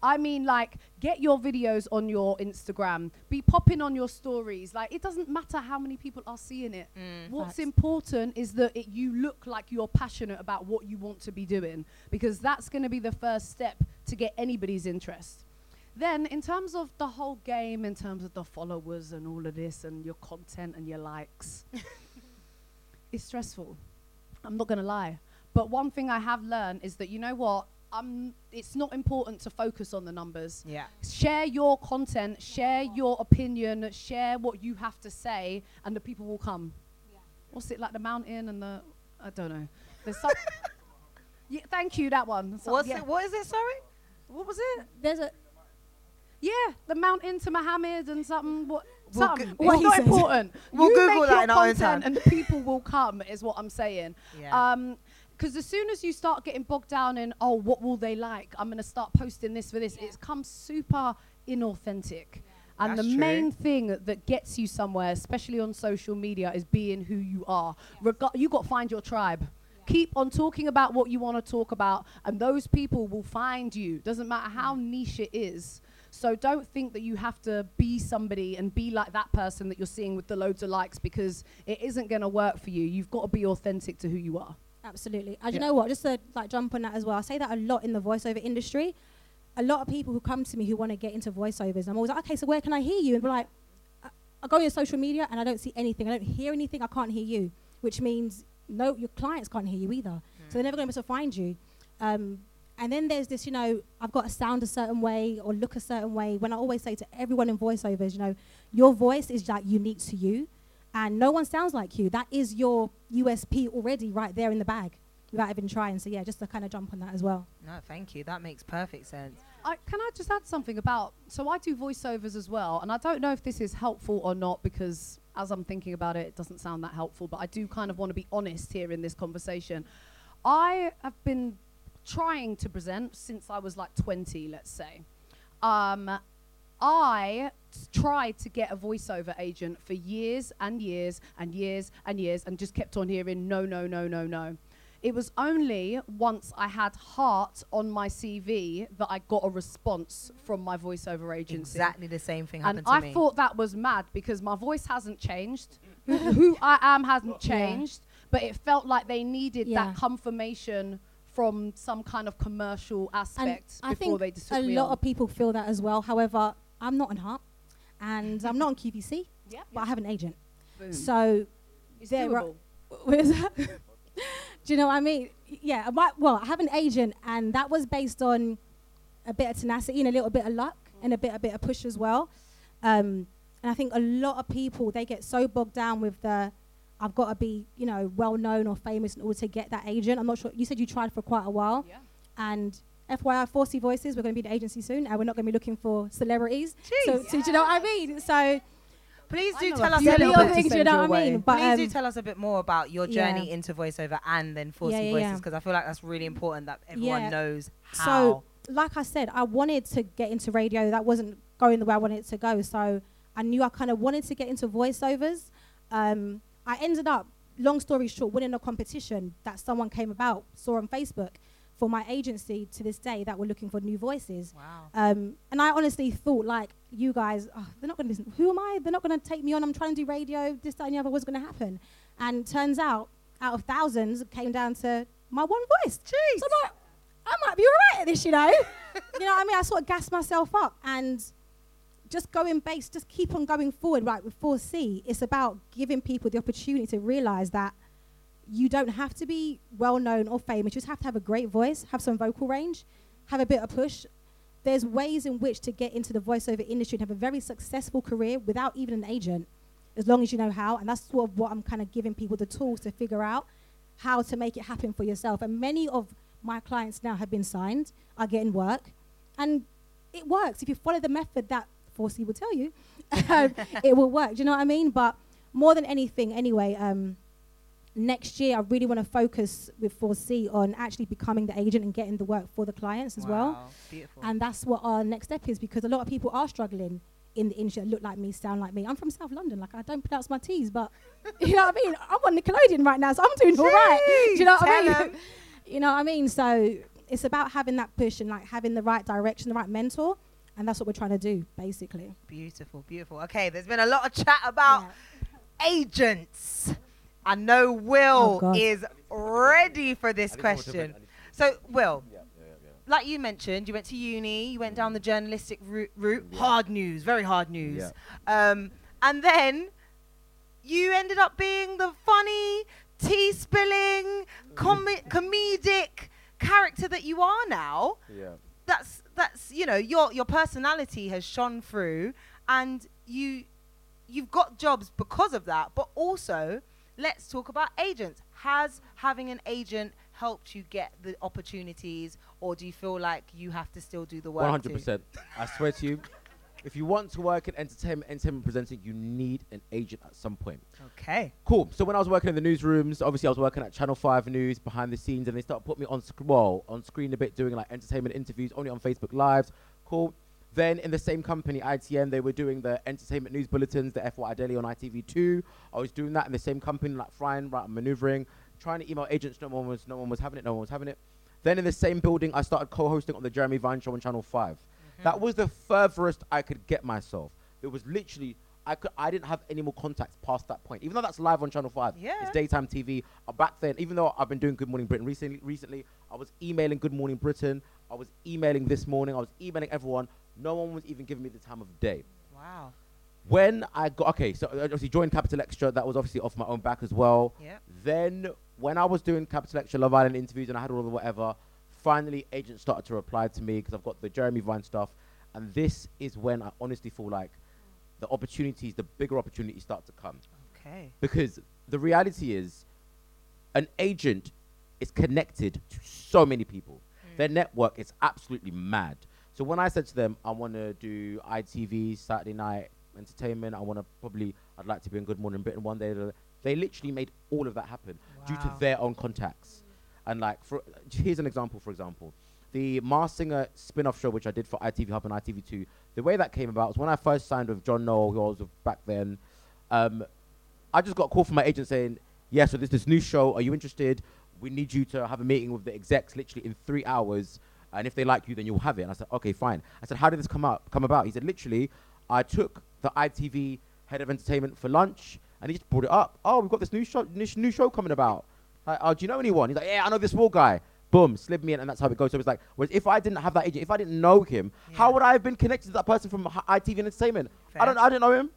I mean, like, get your videos on your Instagram. Be popping on your stories. Like, it doesn't matter how many people are seeing it. Mm, What's Facts. important is that it, you look like you're passionate about what you want to be doing, because that's going to be the first step to get anybody's interest. Then, in terms of the whole game, in terms of the followers and all of this, and your content and your likes, it's stressful. I'm not going to lie. But one thing I have learned is that, you know what? Um, it's not important to focus on the numbers. Yeah. Share your content, share your opinion, share what you have to say, and the people will come. What's it like the mountain and the I don't know. There's some. yeah, thank you. That one. So- What's yeah. it? What is it? Sorry. What was it? There's a Yeah, the mountain to Muhammad and something. What? We'll something. go- what he not said. important. We'll you Google make that your in our own content time. and people will come. Is what I'm saying. Yeah. Um, because as soon as you start getting bogged down in, oh, what will they like? I'm going to start posting this for this. It comes super inauthentic. And That's the true. main thing that gets you somewhere, especially on social media, is being who you are. Rega- you got to find your tribe. Keep on talking about what you want to talk about, and those people will find you. Doesn't matter how niche it is. So don't think that you have to be somebody and be like that person that you're seeing with the loads of likes because it isn't going to work for you. You've got to be authentic to who you are. Absolutely. And Yeah. you know what? Just to like jump on that as well. I say that a lot in the voiceover industry. A lot of people who come to me who want to get into voiceovers, I'm always like, okay, so where can I hear you? And be like, I, I go on your social media and I don't see anything. I don't hear anything. I can't hear you, which means no, your clients can't hear you either. So they're never going to be able to find you. Um, and then there's this, you know, I've got to sound a certain way or look a certain way. When I always say to everyone in voiceovers, you know, your voice is like unique to you, and no one sounds like you. That is your USP already right there in the bag without even trying. So yeah, just to kind of jump on that as well. No, thank you. That makes perfect sense. I, can I just add something about? So I do voiceovers as well, and I don't know if this is helpful or not because as I'm thinking about it, it doesn't sound that helpful. But I do kind of want to be honest here in this conversation. I have been trying to present since I was like 20, let's say. Um, I s- tried to get a voiceover agent for years and years and years and years and just kept on hearing no, no, no, no, no. It was only once I had heart on my CV that I got a response from my voiceover agency. Exactly the same thing And happened to I me. thought that was mad because my voice hasn't changed. Who I am hasn't Yeah. changed. But it felt like they needed Yeah. that confirmation from some kind of commercial And aspect I before they just a me lot on. of people feel that as well. However, I'm not on Heart, and I'm not on QVC, yeah, but I have an agent. boom. So it's there doable. That? Do you know what I mean? Yeah, I might, well, I have an agent, and that was based on a bit of tenacity and a little bit of luck and a bit a bit of push as well. Um, and I think a lot of people they get so bogged down with the I've got to be you know well known or famous in order to get that agent. I'm not sure. You said you tried for quite a while, Yeah. and FYI, 4C Voices, we're going to be the agency soon, and we're not going to be looking for celebrities. So, so do you know what I mean? So Please do tell us a little little bit. things, you know your what I mean? But Please do um, tell us a bit more about your journey yeah. into voiceover and then 4C Yeah, yeah, Voices yeah. because I feel like that's really important that everyone Yeah. knows how. So, like I said, I wanted to get into radio. That wasn't going the way I wanted it to go. So, I knew I kind of wanted to get into voiceovers. Um, I ended up, long story short, winning a competition that someone came about, saw on Facebook for my agency to this day that were looking for new voices. wow. Um, and I honestly thought, like, you guys, oh, they're not going to listen. Who am I? They're not going to take me on. I'm trying to do radio. This, that, and the other. What's going to happen? And turns out, out of thousands, it came down to my one voice. Jeez. So I'm like, I might be all right at this, you know. you know what I mean? I sort of gassed myself up and just going base, just keep on going forward. Right with 4C, it's about giving people the opportunity to realize that you don't have to be well known or famous. You just have to have a great voice, have some vocal range, have a bit of push. There's ways in which to get into the voiceover industry and have a very successful career without even an agent, as long as you know how. And that's sort of what I'm kind of giving people the tools to figure out how to make it happen for yourself. And many of my clients now have been signed, are getting work, and it works. If you follow the method that 4C will tell you, um, it will work. Do you know what I mean? But more than anything, anyway, um, next year, I really want to focus with 4C on actually becoming the agent and getting the work for the clients as well. Beautiful. And that's what our next step is because a lot of people are struggling in the industry that look like me, sound like me. I'm from South London, like I don't pronounce my T's, but you know what I mean? I'm on Nickelodeon right now, so I'm doing all right. Do you know what I mean? you know what I mean? So it's about having that push and like having the right direction, the right mentor. And that's what we're trying to do, basically. Beautiful, beautiful. Okay, there's been a lot of chat about agents. I know Oh, Will God. is ready for this I need someone to question. vent, I need- So, Will, Yeah, yeah, yeah. like you mentioned, you went to uni, you went down the journalistic route, route hard news, very hard news. Um, and then you ended up being the funny, tea spilling, comi- comedic character that you are now. Yeah. That's that's you know your your personality has shone through, and you you've got jobs because of that. But also, let's talk about agents. Has having an agent helped you get the opportunities, or do you feel like you have to still do the work? Hundred percent. I swear to you, if you want to work in entertainment, entertainment presenting, you need an agent at some point. Okay. Cool. So when I was working in the newsrooms, obviously I was working at Channel Five News behind the scenes, and they started putting me on sc- well on screen a bit, doing like entertainment interviews only on Facebook Lives. Cool. Then in the same company, ITN, they were doing the entertainment news bulletins, the FYI Daily on ITV2. I was doing that in the same company, like flying, right, maneuvering, trying to email agents. No one was, no one was having it. No one was having it. Then in the same building, I started co-hosting on the Jeremy Vine show on Channel 5 That was the furthest I could get myself. It was literally I could I didn't have any more contacts past that point. Even though that's live on Channel Five, Yeah. it's daytime TV. Uh, back then, even though I've been doing Good Morning Britain recently, recently I was emailing Good Morning Britain. I was emailing this morning. I was emailing everyone. No one was even giving me the time of day. Wow. When I got okay, so I obviously joined Capital XTRA. That was obviously off my own back as well. Yep. Then when I was doing Capital XTRA Love Island interviews and I had all the whatever, finally agents started to reply to me because I've got the Jeremy Vine stuff, and this is when I honestly feel like the opportunities, the bigger opportunities start to come Okay. because the reality is, an agent is connected to so many people. Mm. Their network is absolutely mad. So when I said to them, I want to do ITV Saturday night entertainment, I want to probably, I'd like to be in Good Morning Britain one day. They literally made all of that happen due to their own contacts. And like, for here's an example. For example, the Masked Singer spin-off show, which I did for ITV Hub and ITV2. The way that came about was when I first signed with John Noel, who I was with back then. Um, I just got a call from my agent saying, "Yeah, so there's this new show. Are you interested? We need you to have a meeting with the execs, literally in three hours. And if they like you, then you'll have it." And I said, "Okay, fine." I said, "How did this come up, Come about?" He said, "Literally, I took the ITV head of entertainment for lunch, and he just brought it up. Oh, we've got this new show, new show coming about. Like, oh, do you know anyone?" He's like, "Yeah, I know this wall guy." Boom, slid me in, and that's how it goes. So it's like, whereas if I didn't have that agent, if I didn't know him, how would I have been connected to that person from H- ITV Entertainment? I don't, I didn't know him.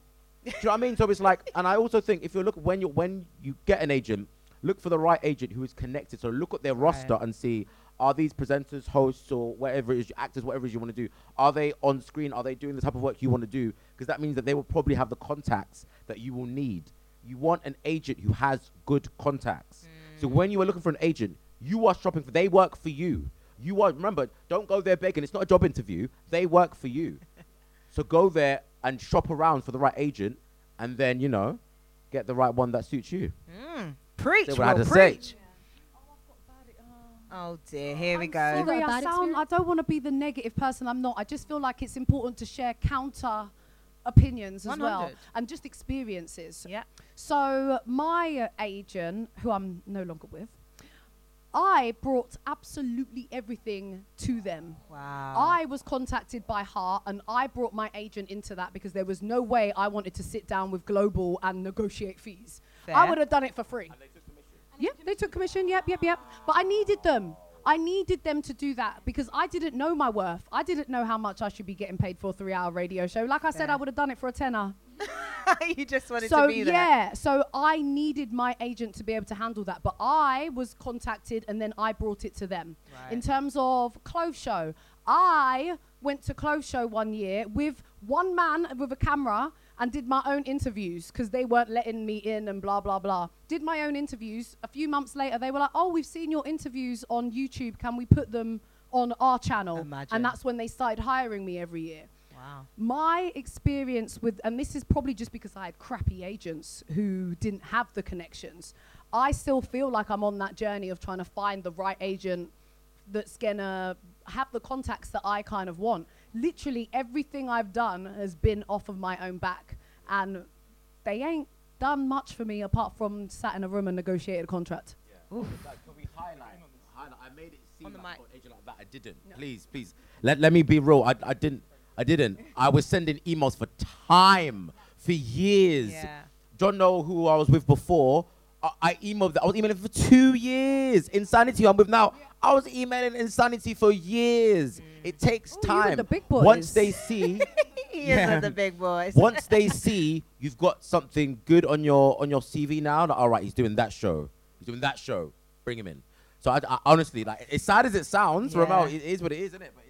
Do you know what I mean? So it's like, and I also think if you look when you when you get an agent, look for the right agent who is connected. So look at their roster and see are these presenters, hosts, or whatever it is, actors, whatever it is you want to do, are they on screen? Are they doing the type of work you want to do? Because that means that they will probably have the contacts that you will need. You want an agent who has good contacts. So when you are looking for an agent, you are shopping for. They work for you. You are remember. Don't go there begging. It's not a job interview. They work for you. So go there and shop around for the right agent, and then you know, get the right one that suits you. Mm. Preach, Say what I had Will, to say. preach. Oh dear, here we I'm go. Sorry, Got a I bad sound. I don't want to be the negative person. I'm not. I just feel like it's important to share counter opinions as well and just experiences. Yeah. So my uh, agent, who I'm no longer with, I brought absolutely everything to them. Wow. I was contacted by Heart and I brought my agent into that because there was no way I wanted to sit down with Global and negotiate fees. I would have done it for free. Yep, they took commission. Yep, yep, yep. But I needed them. I needed them to do that because I didn't know my worth. I didn't know how much I should be getting paid for a three-hour radio show. Like I said, I would have done it for a tenner. you just wanted so to be there. yeah, so I needed my agent to be able to handle that, but I was contacted and then I brought it to them. In terms of Clothes Show, I went to Clothes Show one year with one man with a camera and did my own interviews because they weren't letting me in and blah blah blah. Did my own interviews. A few months later, they were like, "Oh, we've seen your interviews on YouTube. Can we put them on our channel?" Imagine. And that's when they started hiring me every year Wow. my experience with and this is probably just because i had crappy agents who didn't have the connections I still feel like I'm on that journey of trying to find the right agent that's gonna have the contacts that I kind of want. Literally everything I've done has been off of my own back, and they ain't done much for me apart from sat in a room and negotiated a contract. Like, can we highlight? highlight? I made it seem like mic. an agent like that. I didn't. Please, please. Let, let me be real. I, I didn't. I didn't. I was sending emails for time, for years. Yeah. John Noel who I was with before. I, emailed. I was emailing for two years. Insanity. I'm with now. I was emailing Insanity for years. Mm. It takes Oh, with time. the big Once they see, Yeah. the big boys. once they see you've got something good on your on your CV now, like, all right, he's doing that show. He's doing that show. Bring him in. So I, I honestly like as sad as it sounds, Yeah. Remel, it is what it is, isn't it? But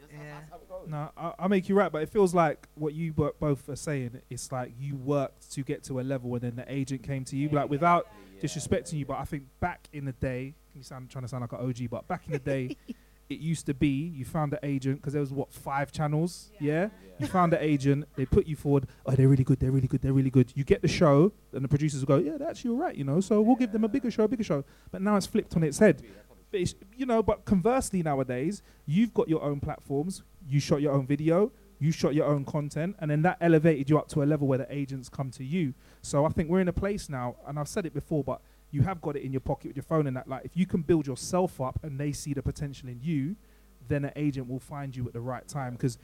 No, I, I make you right, but it feels like what you bo- both are saying. It's like you worked to get to a level, and then the agent came to you. Like without disrespecting you, but I think back in the day, you sound trying to sound like an OG, but back in the day, it used to be you found the agent because there was what five channels. Yeah. you found the agent. They put you forward. Oh, they're really good. They're really good. They're really good. You get the show, and the producers will go, yeah, that's you're right. You know, so we'll give them a bigger show, a bigger show. But now it's flipped on its head. But it's, you know, but conversely nowadays, you've got your own platforms. You shot your own video. You shot your own content, and then that elevated you up to a level where the agents come to you. So I think we're in a place now, and I've said it before, but you have got it in your pocket with your phone, and that like if you can build yourself up, and they see the potential in you, then an agent will find you at the right time because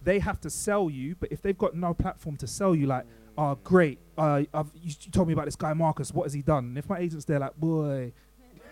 they have to sell you. But if they've got no platform to sell you, like, oh great, uh, I've, you, told me about this guy Marcus. What has he done? And if my agent's there, like, boy,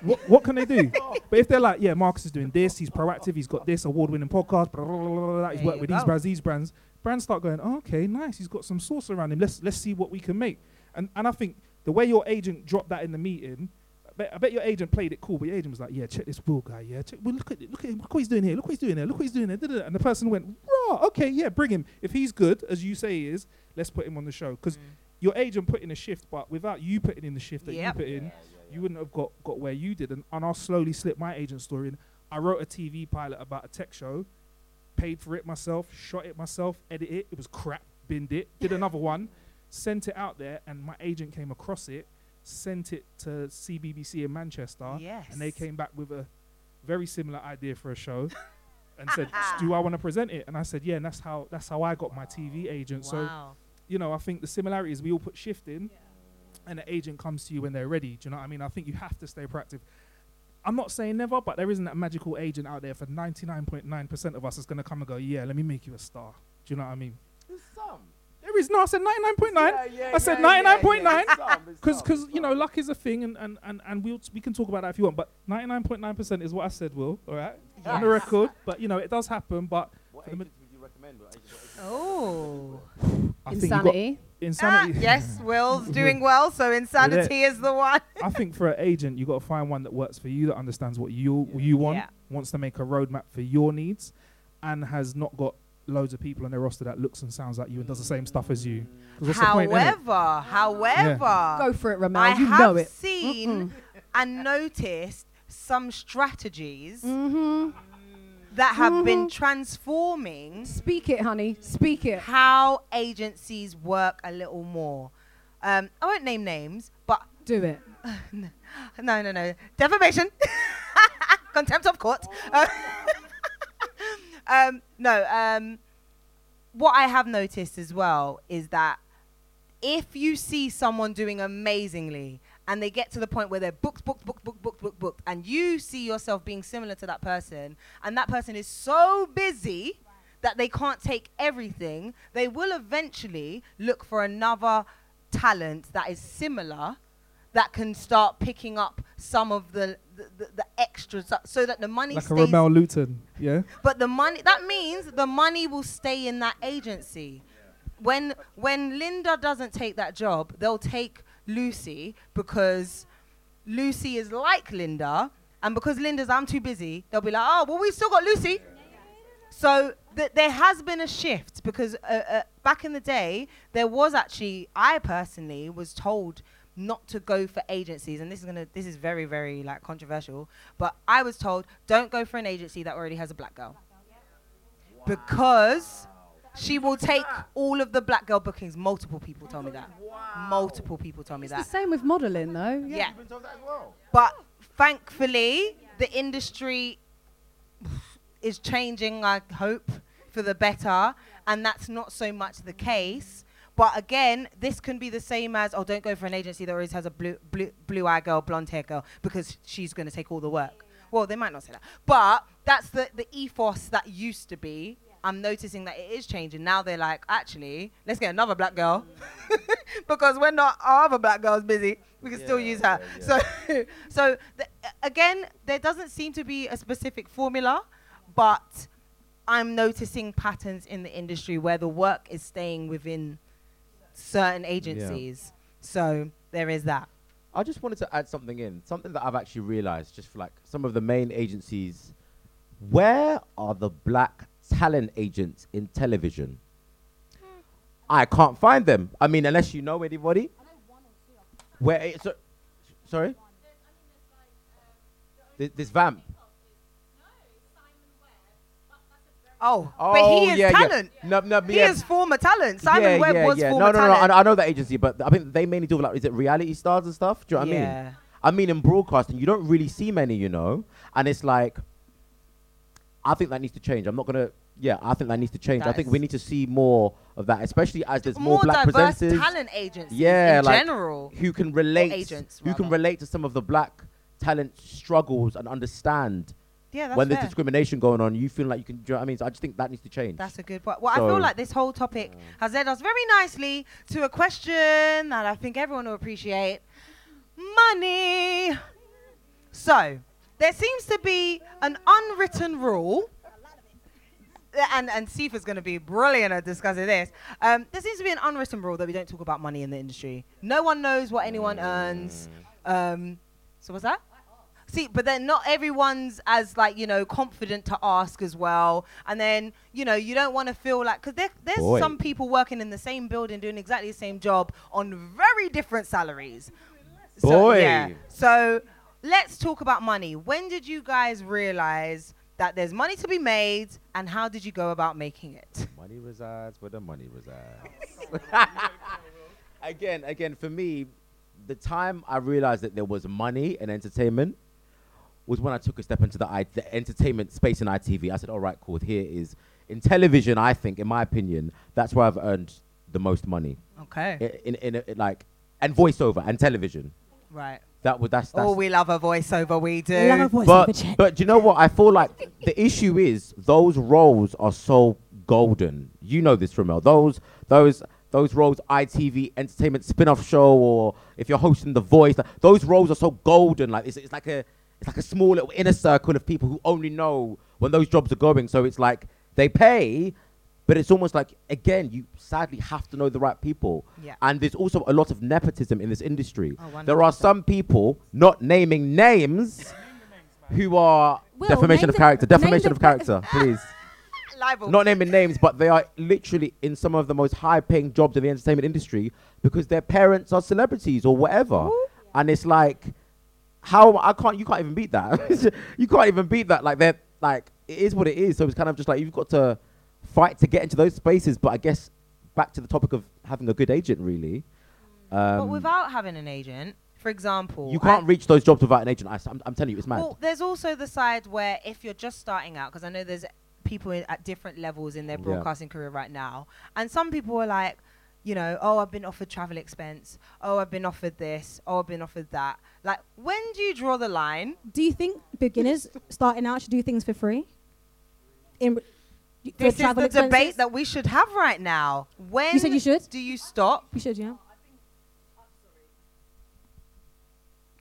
what, what can they do? but if they're like, yeah, Marcus is doing this, he's proactive, he's got this award-winning podcast, blah, blah, blah, blah, he's There worked with these brands, these brands. Brands start going, oh, okay, nice. He's got some sauce around him. Let's let's see what we can make. And and I think the way your agent dropped that in the meeting, I bet, I bet your agent played it cool, but your agent was like, yeah, check this Will guy, yeah, check, well, look at look at him, look what he's doing here, look what he's doing there, look what he's doing there, and the person went, raw, okay, yeah, bring him. If he's good, as you say he is, let's put him on the show because mm. your agent put in a shift, but without you putting in the shift that Yep. you put in, you wouldn't have got, got where you did. And, and I'll slowly slip my agent story in. I wrote a TV pilot about a tech show, paid for it myself, shot it myself, edited it. It was crap, binned it, did another one, sent it out there, and my agent came across it, sent it to CBBC in Manchester, Yes. and they came back with a very similar idea for a show. And said, "Do I want to present it?" And I said, "Yeah." And that's how that's how I got my TV agent. So you know, I think the similarities we all put shift in, and an agent comes to you when they're ready. Do you know what I mean? I think you have to stay proactive. I'm not saying never, but there isn't that magical agent out there for 99.9% of us that's going to come and go, yeah, let me make you a star. Do you know what I mean? There's some. There is no, I said 99.9. Yeah, yeah, I said yeah, yeah, 99.9 yeah, it's some, it's Because, some, because you know, luck is a thing, and, and, and, and we'll, we can talk about that if you want. But 99.9% is what I said, Will. All right, on the record. But you know, it does happen. But What for the mi- agents would you recommend? What agents- what agents- Oh. I think you got Insanity. Ah, yes, Will's doing well, so insanity is the one. I think for an agent, you've got to find one that works for you, that understands what you you want, Yeah. wants to make a roadmap for your needs, and has not got loads of people on their roster that looks and sounds like you and does the same stuff as you. what's the point. However, however, Go for it, Remel. I you have know it. seen and noticed some strategies Mm-hmm. That have been transforming Speak it, honey. Speak it. how agencies work a little more. Um, I won't name names, but Do it. no, no, no, defamation, contempt of court. Um, no, um, what I have noticed as well is that if you see someone doing amazingly and they get to the point where they're booked, booked, booked, booked, booked, booked, booked, and you see yourself being similar to that person, and that person is so busy that they can't take everything, they will eventually look for another talent that is similar that can start picking up some of the the, the, the extras so- that the money Like a stays Remel Luton, yeah. but the money that means the money will stay in that agency. When when Linda doesn't take that job, they'll take Lucy because Lucy is like Linda, and because Linda's I'm too busy, they'll be like, oh well, we've still got Lucy. So th- there has been a shift because uh, uh, back in the day, there was actually I personally was told not to go for agencies, and this is gonna this is very very like controversial, but I was told don't go for an agency that already has a black girl because she will take all of the black girl bookings. Multiple people told me that. Wow. Multiple people told me It's that. the same with modeling, though. Yeah. But thankfully, the industry is changing, I hope, for the better. And that's not so much the case. But again, this can be the same as, oh, don't go for an agency that always has a blue, blue, blue eye girl, blonde hair girl, because she's going to take all the work. Well, they might not say that. But that's the, the ethos that used to be. I'm noticing that it is changing. Now they're like, actually, let's get another black girl. because we're not our other black girl's busy, we can still use her. yeah, So, so th- again, there doesn't seem to be a specific formula, but I'm noticing patterns in the industry where the work is staying within certain agencies. So there is that. I just wanted to add something in, something that I've actually realized, just for like some of the main agencies. Where are the black talent agents in television? I can't find them. I mean, unless you know anybody. Where? eh, So, sorry. This, this vamp. Oh, Oh, but he is yeah, yeah. talent. No, no, He yeah. is former talent. Simon yeah, Webb yeah, was yeah. former No, no, no. talent. I, I know that agency, but I think they mainly do like is it reality stars and stuff. Do you know what I mean? yeah. I mean, in broadcasting, you don't really see many, you know, and it's like, I think that needs to change. I'm not gonna, yeah, I think that needs to change. I think we need to see more of that, especially as there's more, More, black diverse presenters talent agents. Yeah, in like- general. who can relate, agents, who can relate to some of the black talent struggles and understand Yeah, that's when there's fair. discrimination going on. You feel like you can, do you know what I mean? So I just think that needs to change. That's a good point. Well, I feel like this whole topic has led us very nicely to a question that I think everyone will appreciate money. So, there seems to be an unwritten rule. And and Sefa's going to be brilliant at discussing this. Um, there seems to be an unwritten rule that we don't talk about money in the industry. No one knows what anyone earns. Um, so what's that? See, but then not everyone's as like you know confident to ask as well. And then you know you don't want to feel like because there, there's Boy. some people working in the same building doing exactly the same job on very different salaries. So, Boy. yeah. So let's talk about money. When did you guys realize that there's money to be made, and how did you go about making it? Money resides where the money resides. again, again, for me, the time I realized that there was money in entertainment was when I took a step into the, I- the entertainment space in ITV. I said, all right, cool, here is. In television, I think, in my opinion, that's where I've earned the most money. Okay. In, in, in, like, and voiceover and television. Right. That would, that's, oh, that's Oh, we love a voiceover. We do. Love a voice but over check. but do you know what? I feel like the issue is those roles are so golden. You know this, Remel. Those those those roles, ITV entertainment spin-off show, or if you're hosting The Voice, like, those roles are so golden. Like it's, it's like a it's like a small little inner circle of people who only know when those jobs are going. So it's like they pay, but it's almost like again, you sadly have to know the right people. Yeah. And there's also a lot of nepotism in this industry. Oh, there are some people, not naming names, who are Will, defamation of character. name Defamation of character, please. Libel. Not naming names, but they are literally in some of the most high-paying jobs in the entertainment industry because their parents are celebrities or whatever. And it's like, how I can't, you can't even beat that. you can't even beat that. Like they're like, it is what it is. So it's kind of just like you've got to fight to get into those spaces. But I guess back to the topic of having a good agent, really. but Um, without having an agent, for example, you can't I- reach those jobs without an agent. I, am I'm telling you, it's mad. Well, there's also the side where if you're just starting out, because I know there's people in, at different levels in their Yeah. broadcasting career right now, and some people are like, you know, oh, I've been offered travel expense. Oh, I've been offered this. Oh, I've been offered that. Like, when do you draw the line? Do you think beginners starting out should do things for free? In re- y- for This is travel the debate that we should have right now. When You said you should? do you stop? You should, yeah.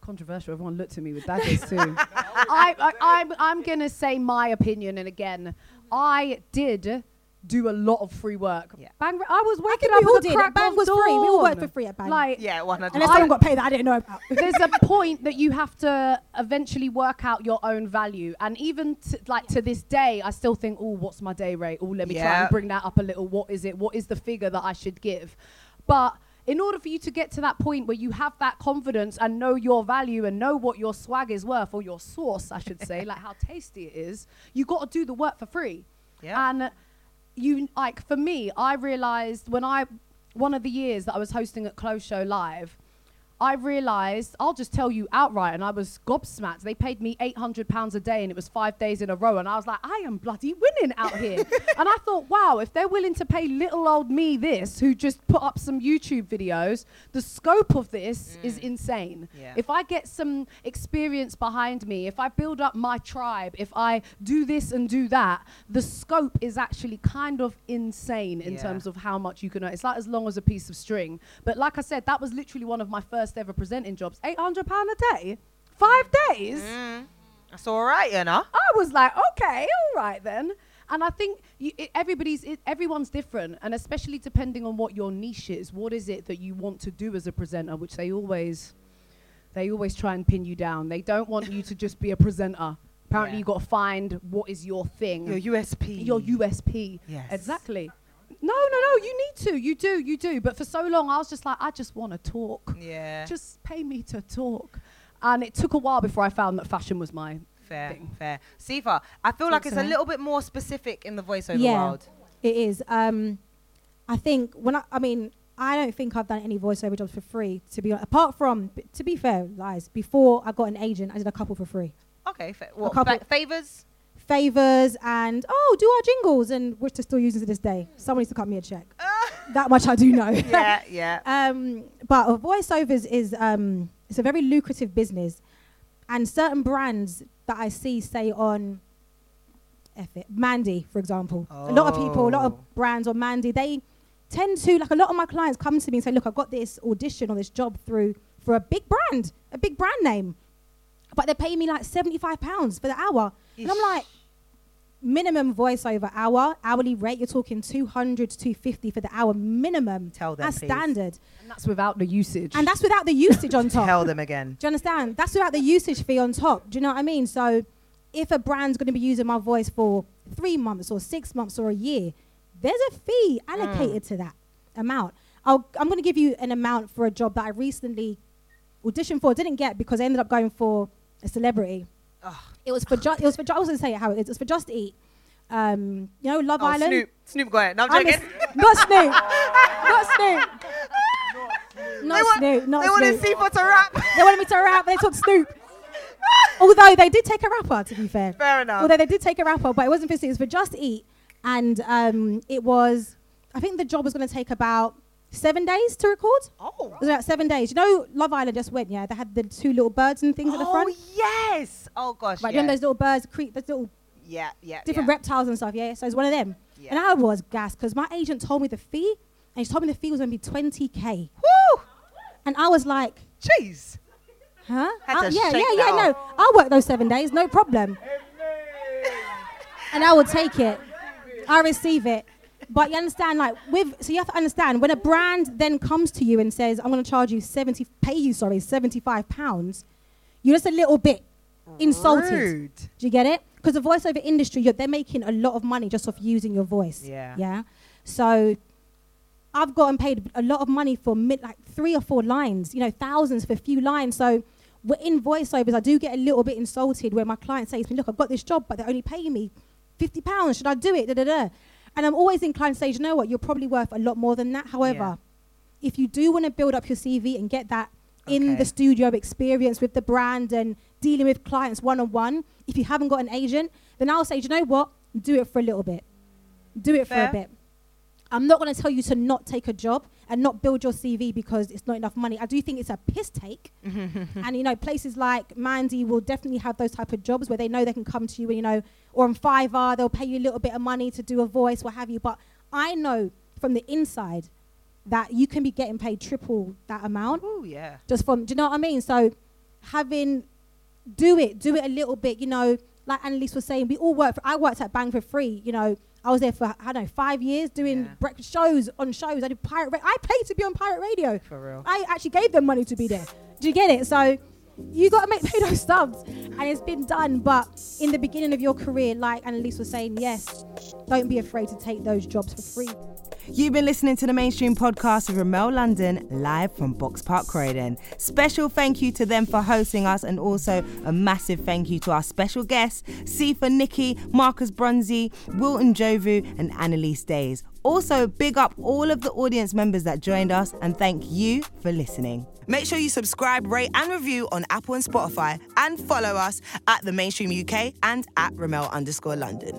Controversial. Everyone looked at me with daggers too. I, I, I'm, I'm gonna say my opinion, and again, I did do a lot of free work. Yeah. Bang! I was I waking think up we all the did. crack Bang of was free. We all worked for free at Bang. Like, Yeah, 100. Unless I- someone got paid that I didn't know about. there's a point that you have to eventually work out your own value, and even t- like to this day, I still think, oh, what's my day rate? Oh, let me try and bring that up a little. What is it? What is the figure that I should give? But in order for you to get to that point where you have that confidence and know your value and know what your swag is worth, or your sauce, I should say, like how tasty it is, you got to do the work for free. Yeah. And you like for me, I realized when I one of the years that I was hosting at Clothes Show Live, I realized I'll just tell you outright, and I was gobsmacked. They paid me eight hundred pounds a day, and it was five days in a row, and I was like, I am bloody winning out here. and I thought, wow, if they're willing to pay little old me this, who just put up some YouTube videos, the scope of this mm. is insane. Yeah. If I get some experience behind me, if I build up my tribe, if I do this and do that, the scope is actually kind of insane in Yeah. terms of how much you can earn. It's like as long as a piece of string. But like I said, that was literally one of my first ever presenting jobs. Eight hundred pound a day, five days. Mm. That's all right, you know. I was like, okay, all right then. And I think you, it, everybody's, it, everyone's different, and especially depending on what your niche is. What is it that you want to do as a presenter? Which they always, they always try and pin you down. They don't want you to just be a presenter. Apparently, Yeah. you got to find what is your thing, Your USP. your USP. Yes. Exactly. No, no, no. You need to. You do. You do. But for so long, I was just like, I just want to talk. Yeah. Just pay me to talk. And it took a while before I found that fashion was my fair, thing. fair. Sefa, I feel Talk like to it's a little bit more specific in the voiceover Yeah. world. It is. Um, I think when I, I mean, I don't think I've done any voiceover jobs for free. To be hon- apart from, to be fair, lies. Before I got an agent, I did a couple for free. Okay, fair. What, couple- fa- favors? Favors and oh, do our jingles, and which they're still using to this day. Someone needs to cut me a check. that much I do know. yeah, yeah. Um, but voiceovers is um, it's a very lucrative business, and certain brands that I see say on, F it, Mandy, for example. A lot of people, a lot Oh. of brands on Mandy, they tend to like a lot of my clients come to me and say, "Look, I've got this audition or this job through for a big brand, a big brand name, but they're paying me like seventy five pounds for the hour," and I'm like. Minimum voiceover hour, hourly rate, you're talking 200 to 250 for the hour minimum. Tell them, That's please. standard. And that's without the usage. And that's without the usage on top. Tell them again. Do you understand? That's without the usage fee on top. Do you know what I mean? So if a brand's going to be using my voice for three months or six months or a year, there's a fee allocated mm. to that amount. I'll, I'm going to give you an amount for a job that I recently auditioned for, didn't get because I ended up going for a celebrity. Ugh. It was for just. It was for. ju- I was going to say it how it is. It was for Just Eat. Um, you know, Love Oh, Island. Snoop. Snoop, go ahead. No, I'm I'm joking. not Snoop. not Snoop. Not They want- Snoop. Not they wanted Snoop. Sefa to rap. They wanted me to rap. They took Snoop. Although they did take a rapper, to be fair. Fair enough. Although they did take a rapper, but it wasn't for Snoop. It was for Just Eat, and um, it was. I think the job was going to take about seven days to record. oh. It was about seven days. You know, Love Island just went. Yeah, they had the two little birds and things at the oh, front. Oh, yes. Oh, gosh. Right, yeah. you know those little birds, creep, those little yeah, yeah. different yeah. reptiles and stuff. Yeah, so it's one of them. Yeah. And I was gassed because my agent told me the fee, and she told me the fee was going to be twenty k. Woo! And I was like, Jeez. huh? Had I- to yeah, shake yeah, yeah. that No, I'll work those seven days, no problem. and I will take it. I receive it. But you understand, like with so you have to understand when a brand then comes to you and says, "I'm going to charge you seventy, pay you sorry, seventy-five pounds," you're just a little bit insulted. Rude. Do you get it? Because the voiceover industry, you're, they're making a lot of money just off using your voice. Yeah. Yeah. So I've gotten paid a lot of money for mid, like three or four lines, you know, thousands for a few lines. So we're in voiceovers, I do get a little bit insulted where my client says to me, look, I've got this job, but they're only paying me 50 pounds. Should I do it? Da, da, da. And I'm always inclined to say, you know what? You're probably worth a lot more than that. However, if you do want to build up your CV and get that in the studio experience with the brand and dealing with clients one on one, if you haven't got an agent, then I'll say, you know what? Do it for a little bit. Do it for a bit. I'm not going to tell you to not take a job and not build your CV because it's not enough money. I do think it's a piss take. Mm-hmm. and you know, places like Mandy will definitely have those type of jobs where they know they can come to you and you know, or on Fiverr they'll pay you a little bit of money to do a voice, what have you. But I know from the inside that you can be getting paid triple that amount Oh, yeah. just from do you know what I mean? So having do it, do it a little bit, you know, like Annaliese was saying, we all work for I worked at Bang for free, you know. I was there for I don't know, five years doing Yeah. breakfast shows on shows. I did pirate ra- I paid to be on pirate radio. For real. I actually gave them money to be there. Do you get it? So you got to make pay those subs, and it's been done. But in the beginning of your career, like Annaliese was saying, yes, don't be afraid to take those jobs for free. You've been listening to the Mainstream Podcast with Remel London, live from Boxpark Croydon. Special thank you to them for hosting us, and also a massive thank you to our special guests, Sefa Nkyi, Marcus Bronzy, Will Njobvu, and Annaliese Dayes. Also, big up all of the audience members that joined us, and thank you for listening. Make sure you subscribe, rate, and review on Apple and Spotify, and follow us at the Mainstream UK and at Remel underscore London.